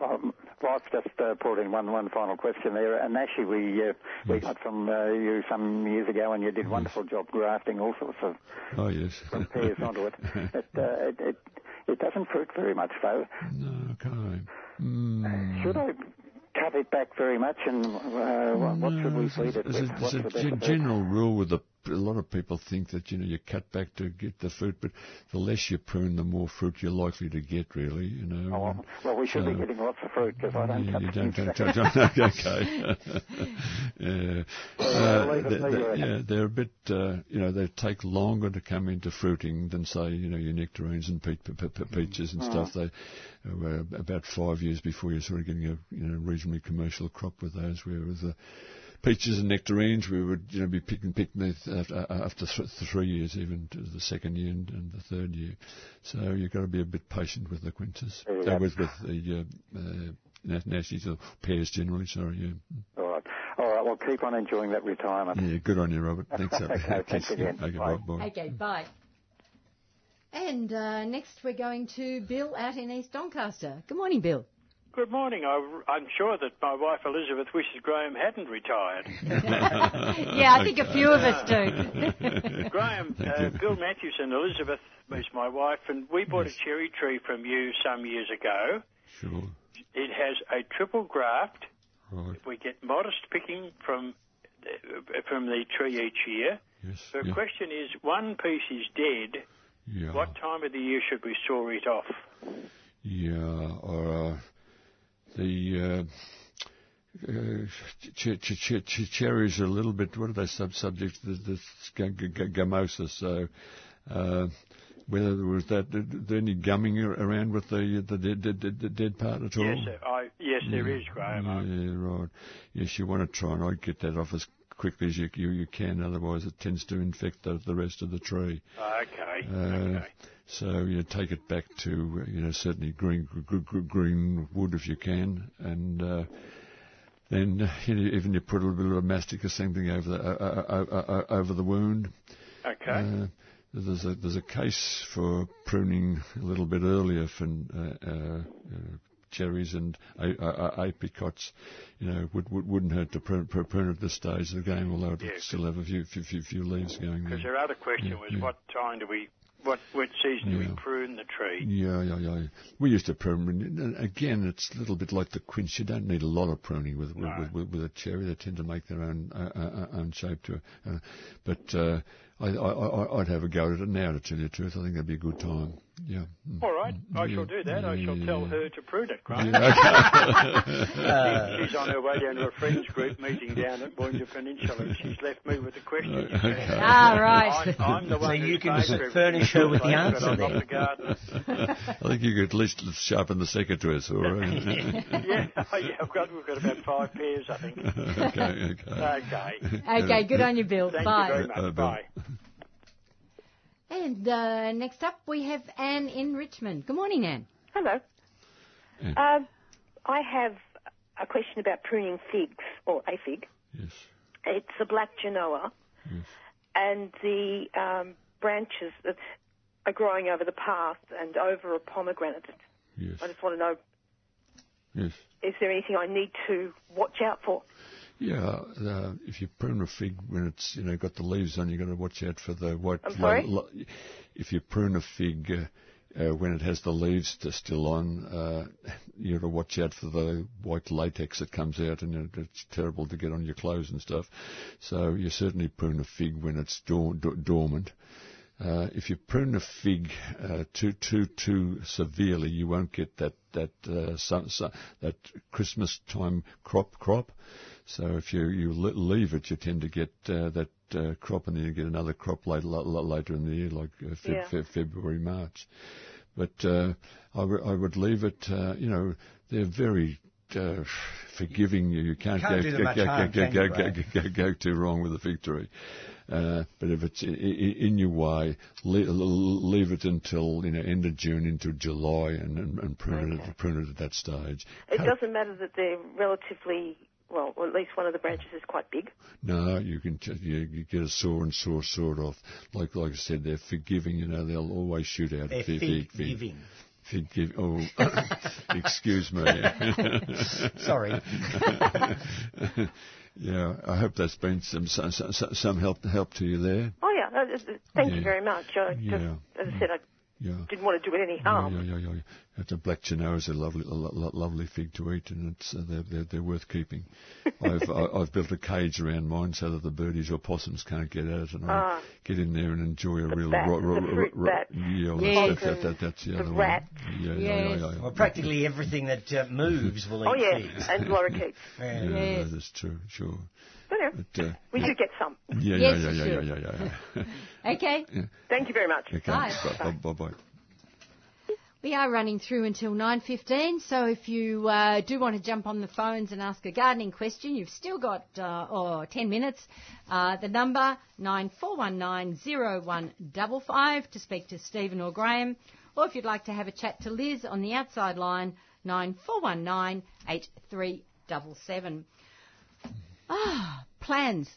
uh, um, I've just uh, brought in one, one final question there. And actually, we uh, we got from uh, you some years ago, and you did a wonderful job grafting all sorts of Oh yes. pears onto it. It, uh, it, it. it doesn't fruit very much, though. no, okay. Mm. Should I cut it back very much, and uh, what, should we feed it with? What's a the best gen- of it? general rule with the a lot of people think that you know you cut back to get the fruit, but the less you prune, the more fruit you're likely to get. Really, you know. Oh, well, well, we should be getting lots of fruit because I don't Yeah, you don't, don't, don't, don't, okay. yeah. Uh, they, they, yeah, they're a bit, uh, you know, they take longer to come into fruiting than, say, you know, your nectarines and pe- pe- pe- peaches and stuff. They uh, about five years before you're sort of getting a, you know, reasonably commercial crop with those. Whereas the peaches and nectarines, we would, you know, be picking picking these after, after th- three years, even to the second year and, and the third year. So you've got to be a bit patient with the quinces, Yeah. uh, with with the uh, uh, nas- nashis or pears generally. Sorry, yeah. All right. All right. Well, keep on enjoying that retirement. Yeah, good on you, Robert. Thanks. uh, Okay, thanks again. Okay, Bye. bye. bye. Okay, bye. And uh, next we're going to Bill out in East Doncaster. Good morning, Bill. Good morning. I, I'm sure that my wife Elizabeth wishes Graham hadn't retired. yeah, I think a few of us do. Graham, uh. Bill Matthews and Elizabeth is my wife, and we bought Yes. a cherry tree from you some years ago. Sure. It has a triple graft. Right. We get modest picking from uh, from the tree each year. Yes. The yeah. question is, one piece is dead. yeah. What time of the year should we saw it off? Yeah. Or uh, the. Uh, uh, ch- ch- ch- ch- cherries are a little bit. What are they sub subject to the, the g- g- gummosis? So, uh, whether there was that, did there any gumming around with the the dead, dead, dead, dead- dead part at all? Yes. I, yes, there is, Graham. I- Yeah, right. Yes, you want to try and I'd get that off as quickly as you you, you can. Otherwise, it tends to infect the, the rest of the tree. Okay. Uh, okay. So you take it back to you know certainly green gr- gr- green wood if you can, and uh, then you know, even you put a little bit of mastic or something over the uh, uh, uh, uh, over the wound. Okay. Uh, there's a there's a case for pruning a little bit earlier for uh, uh, uh, cherries and uh, uh, apricots. You know, would, would, wouldn't hurt to prune, prune at this stage of the game, although it Yeah, would still have a few few few, few leaves going Because there. their other question Yeah, was, yeah. what time do we, what, what season do we prune the tree? Yeah, yeah, yeah. We used to prune. and Again, it's a little bit like the quince. You don't need a lot of pruning with with, No. with, with, with a cherry. They tend to make their own uh, uh, own shape to it. Uh, but uh, I, I, I, I'd have a go at it now. To tell you the truth, I think that'd be a good time. Yeah. Mm. All right, I Yeah, shall do that. I shall tell her to prune it, Graham. Yeah, She's on her way down to a friends group meeting down at Boonja Peninsula, and she's left me with the question. She Okay. Ah, right. I'm, I'm the So one you can paid for everything furnish her with the answer I'm then. the. I think you could at least sharpen the secateurs, all right? yeah, yeah, I've got, we've got about five pairs, I think. okay, okay. Okay. Okay, good on you, Bill. Thank Bye. you very much. Uh, Bill. Bye. And uh, next up we have Anne in Richmond. Good morning, Anne. Hello. Yeah. Um, I have a question about pruning figs, or a fig. Yes. It's a black Genoa, Yes. and the um, branches that are growing over the path and over a pomegranate. Yes. I just want to know, Yes. is there anything I need to watch out for? Yeah, uh, if you prune a fig when it's you know got the leaves on, you've got to watch out for the white. I'm sorry? lo- if you prune a fig uh, uh, when it has the leaves to still on, uh, you got to watch out for the white latex that comes out, and it, it's terrible to get on your clothes and stuff. So you certainly prune a fig when it's dor- dor- dormant. uh, if you prune a fig uh, too too too severely, you won't get that that uh, su- su- that Christmas time crop crop. So if you you leave it, you tend to get uh, that uh, crop, and then you get another crop later later in the year, like uh, Feb- Yeah. Feb- February March. But uh, I, w- I would leave it. Uh, you know, they're very uh, forgiving. You you can't, Can't go, go, go, harm, go, go, go, go, go, go too wrong with a victory. Uh, but if it's i- i- in your way, leave, leave it until you know end of June into July, and, and, and prune it prune it at that stage. It doesn't matter that they're relatively, well, or at least one of the branches is quite big. No, you can t- you, you get a saw and saw saw it off. Like like I said, they're forgiving. You know, they'll always shoot out. They're a fig, fig fig, giving. Fig give. Oh, excuse me. Sorry. yeah, I hope that's been some some, some, some help help to you there. Oh yeah, thank you very much. I just, Yeah. as I said, I Yeah. didn't want to do it any harm. yeah, yeah, yeah. It's a black Genoa is a lovely, a lo- lo- lovely fig to eat, and it's uh, they're, they're they're worth keeping. I've I, I've built a cage around mine so that the birdies or possums can't get at it, and I Ah. get in there and enjoy a real bat- ro- ro- the ro- ro- bat. Yeah, well, Yes. that, that, that, that's the, The other one. rat. Yeah, yeah, yeah, Yes. yeah, yeah. Well, practically everything that uh, moves will eat Oh yeah, figs. and lorikeets. Yeah. Yeah, Yes. that's true, sure. But But, uh, we should get some. yeah, Yes, yeah, you yeah, yeah, yeah, yeah, yeah. Okay. Thank you very much. okay, Bye. bye, bye, bye. We are running through until 9.15, so if you uh, do want to jump on the phones and ask a gardening question, you've still got uh, oh, 10 minutes. Uh, the number 94190155 to speak to Stephen or Graham, or if you'd like to have a chat to Liz on the outside line, 94198377. Ah, plans,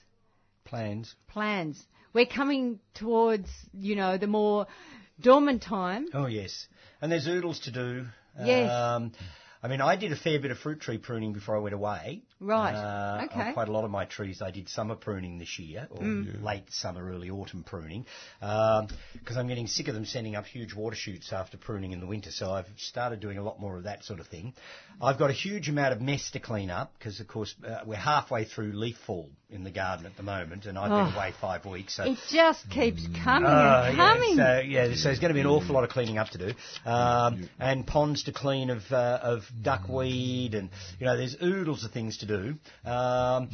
Plans. plans. We're coming towards, you know, the more dormant time. Oh yes, and there's oodles to do. Yes. Um, I mean, I did a fair bit of fruit tree pruning before I went away. Right. Uh, Okay. Quite a lot of my trees, I did summer pruning this year, or Mm. late summer, early autumn pruning, because I'm getting sick of them sending up huge water shoots after pruning in the winter. So I've started doing a lot more of that sort of thing. I've got a huge amount of mess to clean up because, of course, uh, we're halfway through leaf fall in the garden at the moment, and I've been Oh. away five weeks. So It just keeps coming Oh, and yeah, coming. So yeah, so there's going to be an awful lot of cleaning up to do, um, and ponds to clean of uh, of duckweed, and you know there's oodles of things to do. Um,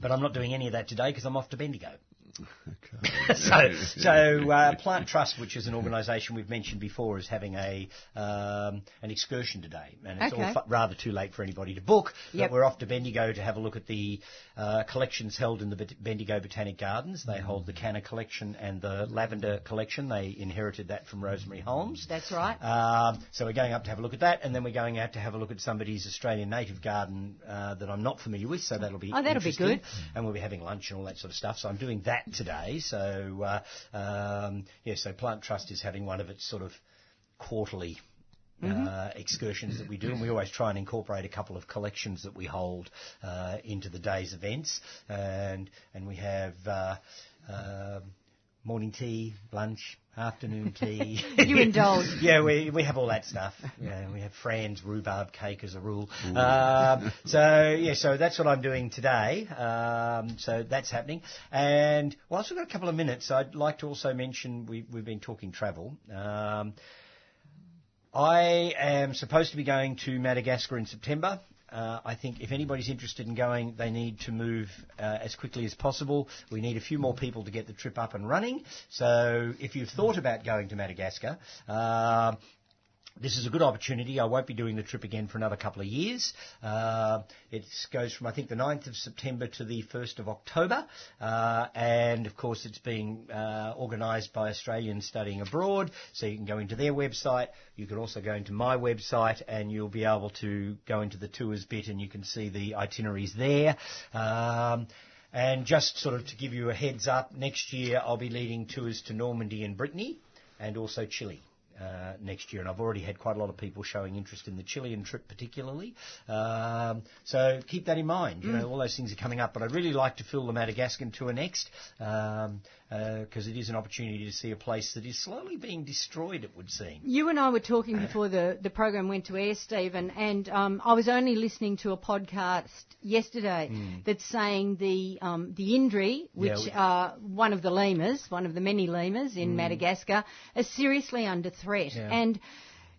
but I'm not doing any of that today because I'm off to Bendigo. so, so uh, Plant Trust, which is an organisation we've mentioned before, is having a um, an excursion today, and it's all fu- rather too late for anybody to book. Yep. But we're off to Bendigo to have a look at the uh, collections held in the Bet- Bendigo Botanic Gardens. They hold the Canna collection and the Lavender collection. They inherited that from Rosemary Holmes. That's right. Um, so we're going up to have a look at that, and then we're going out to have a look at somebody's Australian native garden uh, that I'm not familiar with. So that'll be Oh, that'll be good. And we'll be having lunch and all that sort of stuff. So I'm doing that today. So uh, um, yeah, so Plant Trust is having one of its sort of quarterly. Mm-hmm. Uh, excursions that we do, and we always try and incorporate a couple of collections that we hold uh, into the day's events, and and we have uh, um morning tea, lunch, afternoon tea. You indulge. Yeah, we we have all that stuff. Yeah, we have Fran's rhubarb cake as a rule. Um, so yeah, so that's what I'm doing today. Um, so that's happening. And whilst we've got a couple of minutes, I'd like to also mention we we've been talking travel. Um, I am supposed to be going to Madagascar in September. Uh, I think if anybody's interested in going, they need to move uh, as quickly as possible. We need a few more people to get the trip up and running. So if you've thought about going to Madagascar, uh, this is a good opportunity. I won't be doing the trip again for another couple of years. Uh, it goes from, I think, the 9th of September to the 1st of October. Uh, and, of course, it's being uh, organised by Australians studying abroad. So you can go into their website. You can also go into my website and you'll be able to go into the tours bit and you can see the itineraries there. Um, and just sort of to give you a heads up, next year I'll be leading tours to Normandy and Brittany and also Chile. Uh, next year, and I've already had quite a lot of people showing interest in the Chilean trip, particularly. Um, so keep that in mind. You know, all those things are coming up, but I'd really like to fill the Madagascan tour next because it is an opportunity to see a place that is slowly being destroyed. It would seem. You and I were talking before the, the program went to air, Stephen, and um, I was only listening to a podcast yesterday that's saying the um, the Indri, which. Yeah, we- are one of the lemurs, one of the many lemurs in Madagascar, are seriously under threat. Yeah. And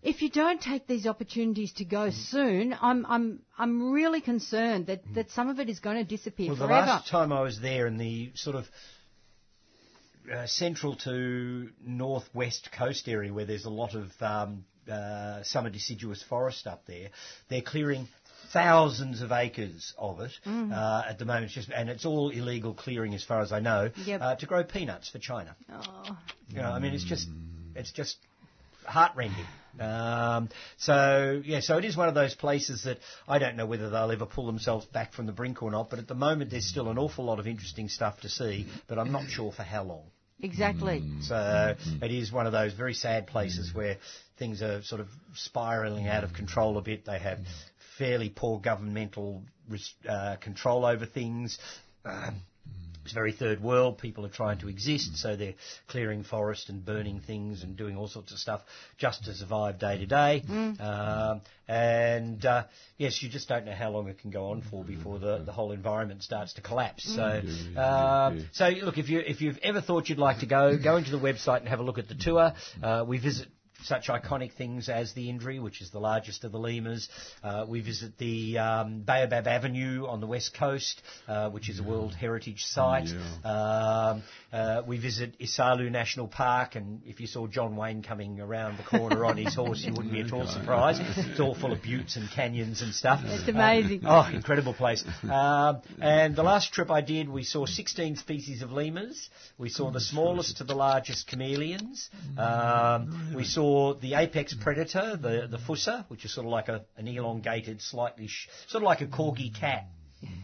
if you don't take these opportunities to go soon, I'm I'm I'm really concerned that, that some of it is going to disappear Well, the last time I was there in the sort of uh, central to northwest coast area where there's a lot of um, uh, summer deciduous forest up there, they're clearing thousands of acres of it Mm. uh, at the moment. It's just, and it's all illegal clearing as far as I know Yep. uh, to grow peanuts for China. Oh. You know, I mean, it's just, it's just heartrending. Um, so yeah, so it is one of those places that I don't know whether they'll ever pull themselves back from the brink or not. But at the moment, there's still an awful lot of interesting stuff to see, but I'm not sure for how long. Exactly. So it is one of those very sad places where things are sort of spiralling out of control a bit. They have fairly poor governmental uh, control over things. Um, it's very third world. People are trying to exist, so they're clearing forest and burning things and doing all sorts of stuff just to survive day to day. Um, And uh, yes, you just don't know how long it can go on for before the, the whole environment starts to collapse. So, uh, so look, if you if you've ever thought you'd like to go, go into the website and have a look at the tour. Uh, we visit such iconic things as the Indri, which is the largest of the lemurs. Uh, we visit the um, Baobab Avenue on the west coast, uh, which is a World Heritage Site. Um, uh, we visit Isalo National Park, and if you saw John Wayne coming around the corner on his horse, you wouldn't be at all surprised. It's all full of buttes and canyons and stuff. It's amazing. Oh, incredible place. Um, and the last trip I did, we saw 16 species of lemurs. We saw the smallest to the largest chameleons. Um, we saw the apex predator, the, the fossa, which is sort of like a, an elongated, slightly, sh- sort of like a corgi cat.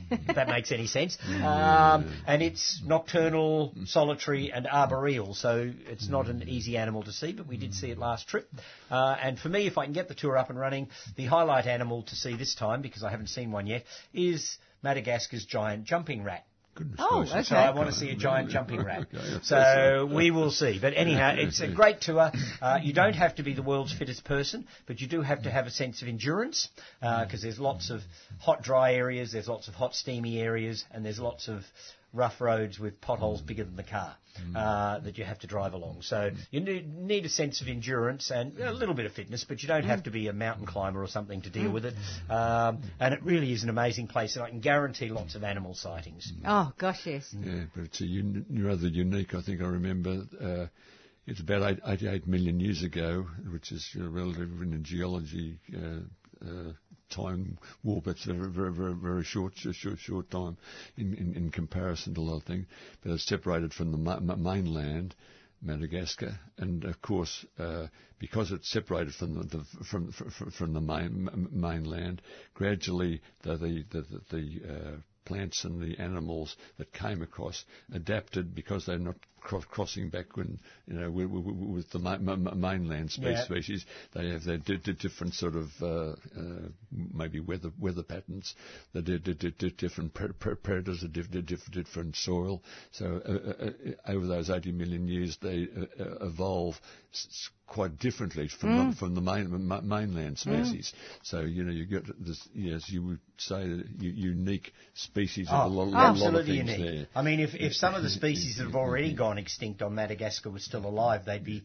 if that makes any sense. Um, and it's nocturnal, solitary, and arboreal, so it's not an easy animal to see, but we did see it last trip. Uh, and for me, if I can get the tour up and running, the highlight animal to see this time, because I haven't seen one yet, is Madagascar's giant jumping rat. Goodness Oh, okay. So I want to see a giant jumping rat. So we will see. But anyhow, it's a great tour. Uh, you don't have to be the world's fittest person, but you do have to have a sense of endurance because there's lots of hot, dry areas, there's lots of hot, steamy areas, and there's lots of rough roads with potholes bigger than the car uh, that you have to drive along. So you need, need a sense of endurance and a little bit of fitness, but you don't have to be a mountain climber or something to deal with it. Um, and it really is an amazing place, and I can guarantee lots of animal sightings. Oh gosh, yes. Yeah, but it's a un- rather unique. I think I remember uh, it's about eight, 88 million years ago, which is uh, relative in a geology uh, uh, time warp. It's a very, very, very, very short, short, short, time in, in, in comparison to a lot of things. But it's separated from the ma- ma- mainland. Madagascar, and of course, uh, because it's separated from the, the from, from from the main, mainland, gradually the the, the, the uh, plants and the animals that came across adapted because they're not cro- crossing back when you know with, with, the ma- ma- ma- mainland spe- Yeah. species. They have their di- di- different sort of uh, uh, maybe weather weather patterns. The di- different pre- pre- predators, a diff- di- diff- different soil. So uh, uh, uh, over those 80 million years, they uh, evolve s- quite differently from the, from the main, ma- mainland species. So you know you get this yes you would say unique species of a lot, lot, lot of things unique. there. I mean, if, if some of the species that have already gone extinct on Madagascar was still alive, they'd be.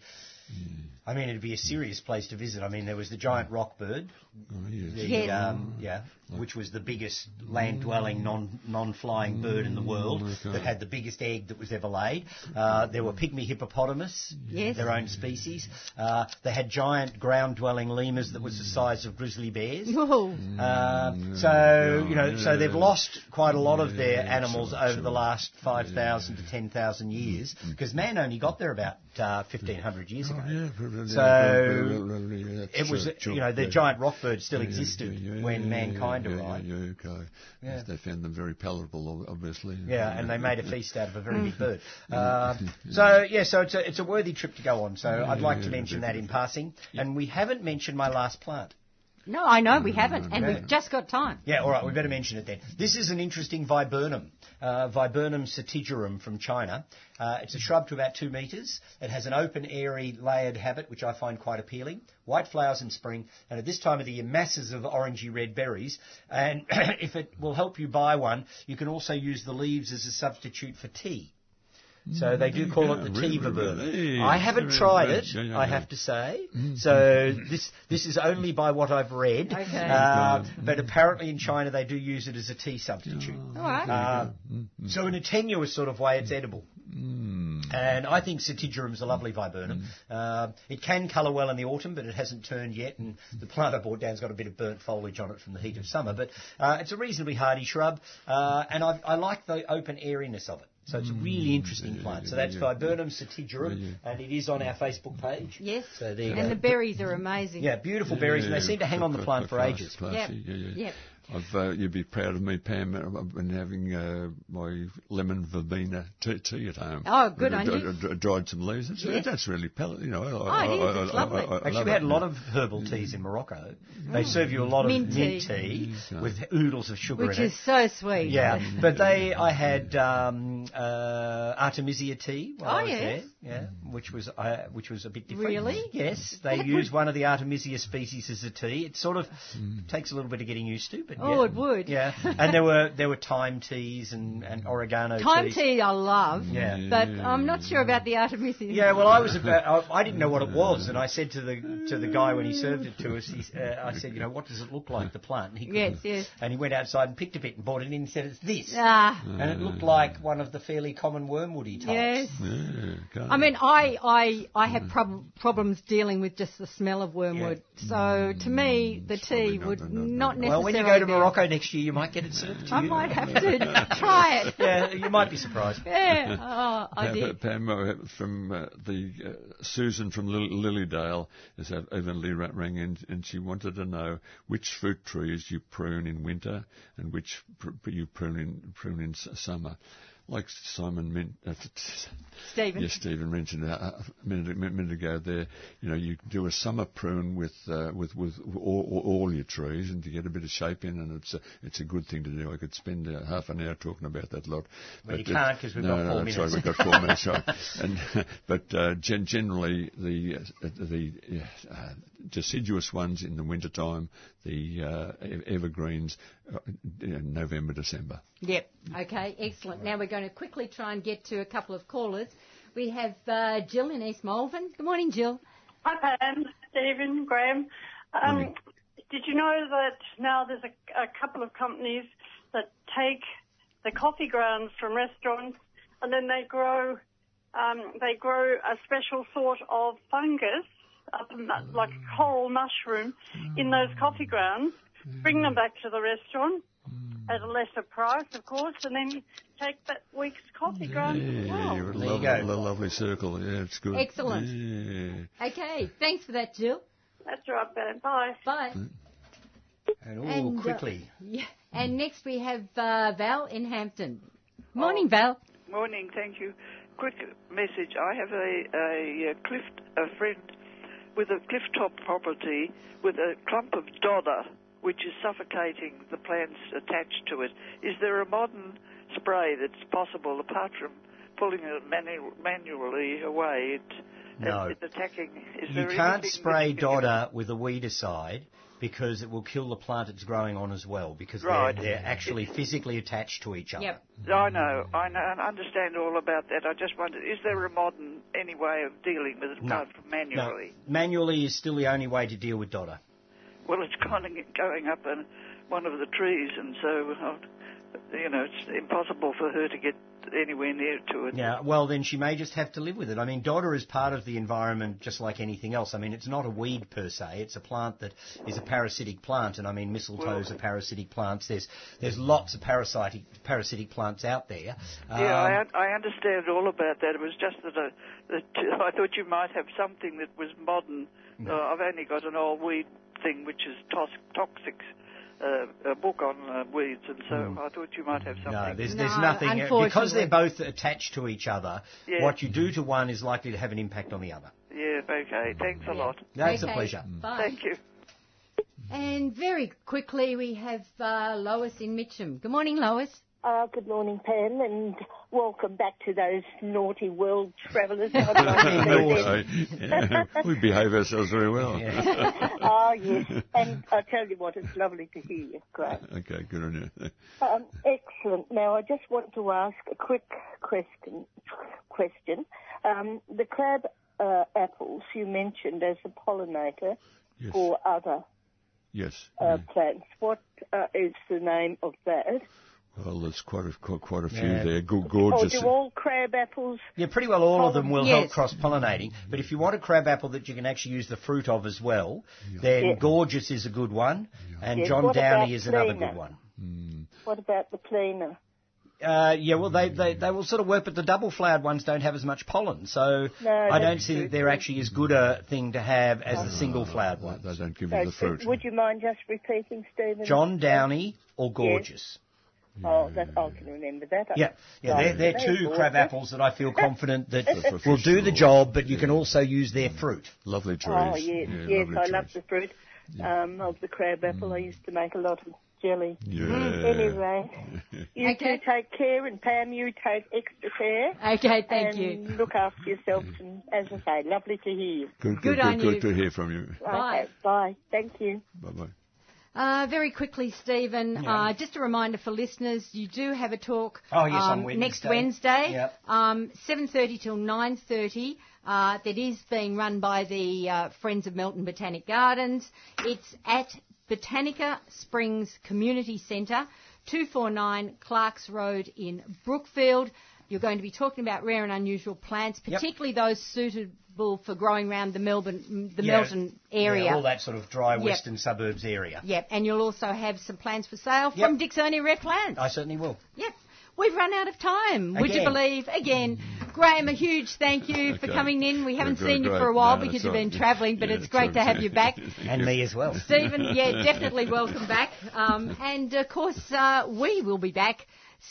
I mean, it'd be a serious place to visit. I mean, there was the giant rock bird, Oh, yes. the, Yes. um, yeah, which was the biggest land-dwelling, non, non-flying bird in the world okay. that had the biggest egg that was ever laid. Uh, there were pygmy hippopotamus, Yes. their own species. Uh, they had giant ground-dwelling lemurs that was the size of grizzly bears. Whoa. Um, so you know, so they've lost quite a lot of their animals over the last five thousand to ten thousand years, because man only got there about uh, fifteen hundred years ago. Yeah, So it was, you know, the giant rock bird still existed when mankind arrived. Okay. Yeah. They found them very palatable, obviously. Yeah, and they made a feast out of a very big bird. Uh, so yeah, so it's a it's a worthy trip to go on. So I'd like to mention that in passing. And we haven't mentioned my last plant. No, I know we haven't, and we've just got time. Yeah, all right, we better mention it then. This is an interesting viburnum, uh, Viburnum setigerum from China. Uh, it's a shrub to about two metres. It has an open, airy, layered habit, which I find quite appealing. White flowers in spring, and at this time of the year, masses of orangey red berries. And if it will help you buy one, you can also use the leaves as a substitute for tea. So they do call it the really, tea really, viburnum. I haven't Very tried it, Yeah, yeah, I have to say. So this this is only by what I've read. Okay. Uh, but apparently in China they do use it as a tea substitute. All right. Uh, so in a tenuous sort of way, it's edible. Mm. And I think Setigerum's a lovely viburnum. Uh, it can colour well in the autumn, but it hasn't turned yet, and the plant I brought down's got a bit of burnt foliage on it from the heat of summer. But uh, it's a reasonably hardy shrub, uh, and I, I like the open airiness of it. So it's a really interesting plant. So that's Viburnum setigerum, and it is on our Facebook page. Yes. So there you and go. the berries are amazing. Yeah, beautiful berries, and they seem to hang on the plant for ages. yeah, yeah. Yep. I've, uh, you'd be proud of me, Pam. I've been having uh, my lemon verbena tea, tea at home. Oh, good I, on you. I, I dried some leaves. It's, Yes. That's really palate. You know, I, Oh, I, it is. I, It's I- lovely. I- I Actually, love we had it. a lot of herbal teas in Morocco. They serve you a lot of Mint mint, tea. tea, with oodles of sugar Which in it, which is so sweet. Yeah, but they, I had um, uh, Artemisia tea while Oh, I was yes. there, yeah, which was uh, which was a bit different. Really? Yes, they use one of the Artemisia species as a tea. It sort of takes a little bit of getting used to, but Oh, yeah. it would. Yeah, and there were there were thyme teas and, and oregano Time teas. tea I love, Yeah. but I'm not sure about the Artemisia. Yeah, well, I was about. I, I didn't know what it was, and I said to the to the guy when he served it to us, he, uh, I said, you know, what does it look like, the plant? And he Yes, yes. And he went outside and picked a bit and brought it in and said, it's this. Ah, And it looked like one of the fairly common wormwoody types. yes. Yeah, I mean, I I I have prob- problems dealing with just the smell of wormwood. So to me, the tea not- would not- not necessarily. Well, when you go to be- Morocco next year, you might get it served to I you. might have to try it. Yeah, you might be surprised. Yeah, oh, I Pam, did. Pam, uh, from uh, the uh, Susan from Lil- Lilydale has evidently rang in and she wanted to know which fruit trees you prune in winter and which pr- you prune in prune in summer. Like Simon men- uh, Stephen. Yes, Stephen mentioned uh, a minute, a minute ago there. You know, you do a summer prune with uh, with with all, all- all your trees, and to get a bit of shape in, and it's a, it's a good thing to do. I could spend uh, half an hour talking about that lot. Well, you it- can't 'cause we've no, got no, four that's minutes. Right, we've got four minutes. Right. And but uh, gen- generally the uh, the uh, deciduous ones in the winter time, the uh, evergreens, uh, you know, November December. Yep. Okay, excellent. Now we're going to quickly try and get to a couple of callers. We have uh, Jill in East Malvern. Good morning, Jill. Hi, Pam, Stephen, Graham. Um, did you know that now there's a, a couple of companies that take the coffee grounds from restaurants and then they grow um, they grow a special sort of fungus, up in that- like a coral mushroom, in those coffee grounds. Bring them back to the restaurant at a lesser price, of course, and then you take that week's coffee grounds as Yeah, well. you're a There you lovely, go. lo- lovely circle. Yeah, it's good. Excellent. Yeah. Okay, thanks for that, Jill. That's right, Pam. Bye. Bye. And, ooh, And, uh, quickly. Yeah. And next we have uh, Val in Hampton. Morning, Val. Morning, thank you. Quick message. I have a, a, uh cliff, a friend with a cliff top property with a clump of dodder which is suffocating the plants attached to it. Is there a modern spray that's possible apart from pulling it manu- manually away? It, No. It's attacking. Is You there can't spray that you can- dodder with a weedicide because it will kill the plant it's growing on as well because Right. they're, they're actually physically attached to each other. Yep. I know, I know, I understand all about that. I just wondered, is there a modern any way of dealing with it No. apart from manually? No, manually is still the only way to deal with dodder. Well, it's kind of going up in one of the trees, and so uh, you know, it's impossible for her to get anywhere near to it. Yeah, well, then she may just have to live with it. I mean, dodder is part of the environment just like anything else. I mean, it's not a weed per se. It's a plant that is a parasitic plant, and I mean, mistletoes Well- are parasitic plants. There's there's lots of parasitic parasitic plants out there. Yeah, I, Um, un- I understand all about that. It was just that, I, that I thought you might have something that was modern. Uh, I've only got an old weed thing, which is tos- toxic, uh, a book on uh, weeds, and so I thought you might have something. No, there's, there's nothing uh, because they're both attached to each other. Yeah. What you do to one is likely to have an impact on the other. Yeah, okay. Thanks a lot. That's a pleasure. Bye. Thank you. And very quickly, we have uh, Lois in Mitcham. Good morning, Lois. Uh, good morning, Pam, and welcome back to those naughty world travellers. I'd like to see them. Yeah, we behave ourselves very well. oh, yes. And I tell you what, it's lovely to hear you. Great. okay, good on you. Um, excellent. Now, I just want to ask a quick question. Question. Um, the crab uh, apples you mentioned as a pollinator Yes. for other Yes. uh, plants. What uh, is the name of that? Well, there's quite a quite, quite a few Yeah. there. Go- Or gorgeous. do all crab apples? Yeah, pretty well all of them will Yes. help cross-pollinating. But if you want a crab apple that you can actually use the fruit of as well, then Yeah. Gorgeous is a good one, and Yes, John what Downie about is another good one. What about the plena? Uh, yeah, well, they, they, they will sort of work, but the double-flowered ones don't have as much pollen, so No, I don't see true that they're actually as good a thing to have as the single-flowered ones. They don't give So, so would you mind just repeating, Stephen? John Downie or Gorgeous. Oh, that I can remember that. Yeah, yeah, Right. they're, they're two good. crab apples that I feel confident that will do the job, but you can also use their fruit. Lovely trees. Oh yes, Yeah, yes, I trees. love the fruit um, of the crab apple. I used to make a lot of jelly. Yeah. Anyway, you two take care, and Pam, you take extra care. Okay, thank and you. Look after yourself, and as I say, lovely to hear you. Good, Good good, on good, you. good to hear from you. Bye. Okay, bye. Thank you. Bye bye. Uh, very quickly, Stephen, Yeah. uh, just a reminder for listeners, you do have a talk Oh, yes, um, Wednesday. next Wednesday, Yep. um, 7.30 till 9.30. Uh, that is being run by the uh, Friends of Melton Botanic Gardens. It's at Botanica Springs Community Centre, 249 Clarks Road in Brookfield. You're going to be talking about rare and unusual plants, Yep. particularly those suitable for growing around the Melbourne, the Yeah, Melton area. Yeah, all that sort of dry Yep. western suburbs area. Yep, and you'll also have some plants for sale Yep. from Dicksonia Rare Plants. I certainly will. Yep. We've run out of time. Would you believe? Again, Graham, a huge thank you for coming in. We haven't Good, seen you for a while No, because you've all been travelling, but Yeah, it's it's great all to have you back. And me as well. Stephen, yeah, definitely welcome back. Um, and of course, uh, we will be back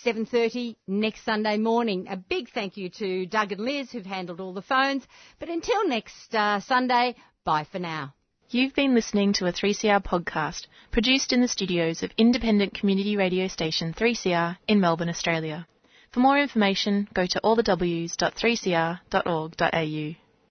7.30 next Sunday morning. A big thank you to Doug and Liz who've handled all the phones. But until next uh, Sunday, bye for now. You've been listening to a 3CR podcast produced in the studios of independent community radio station 3CR in Melbourne, Australia. For more information, go to allthews.3cr.org.au.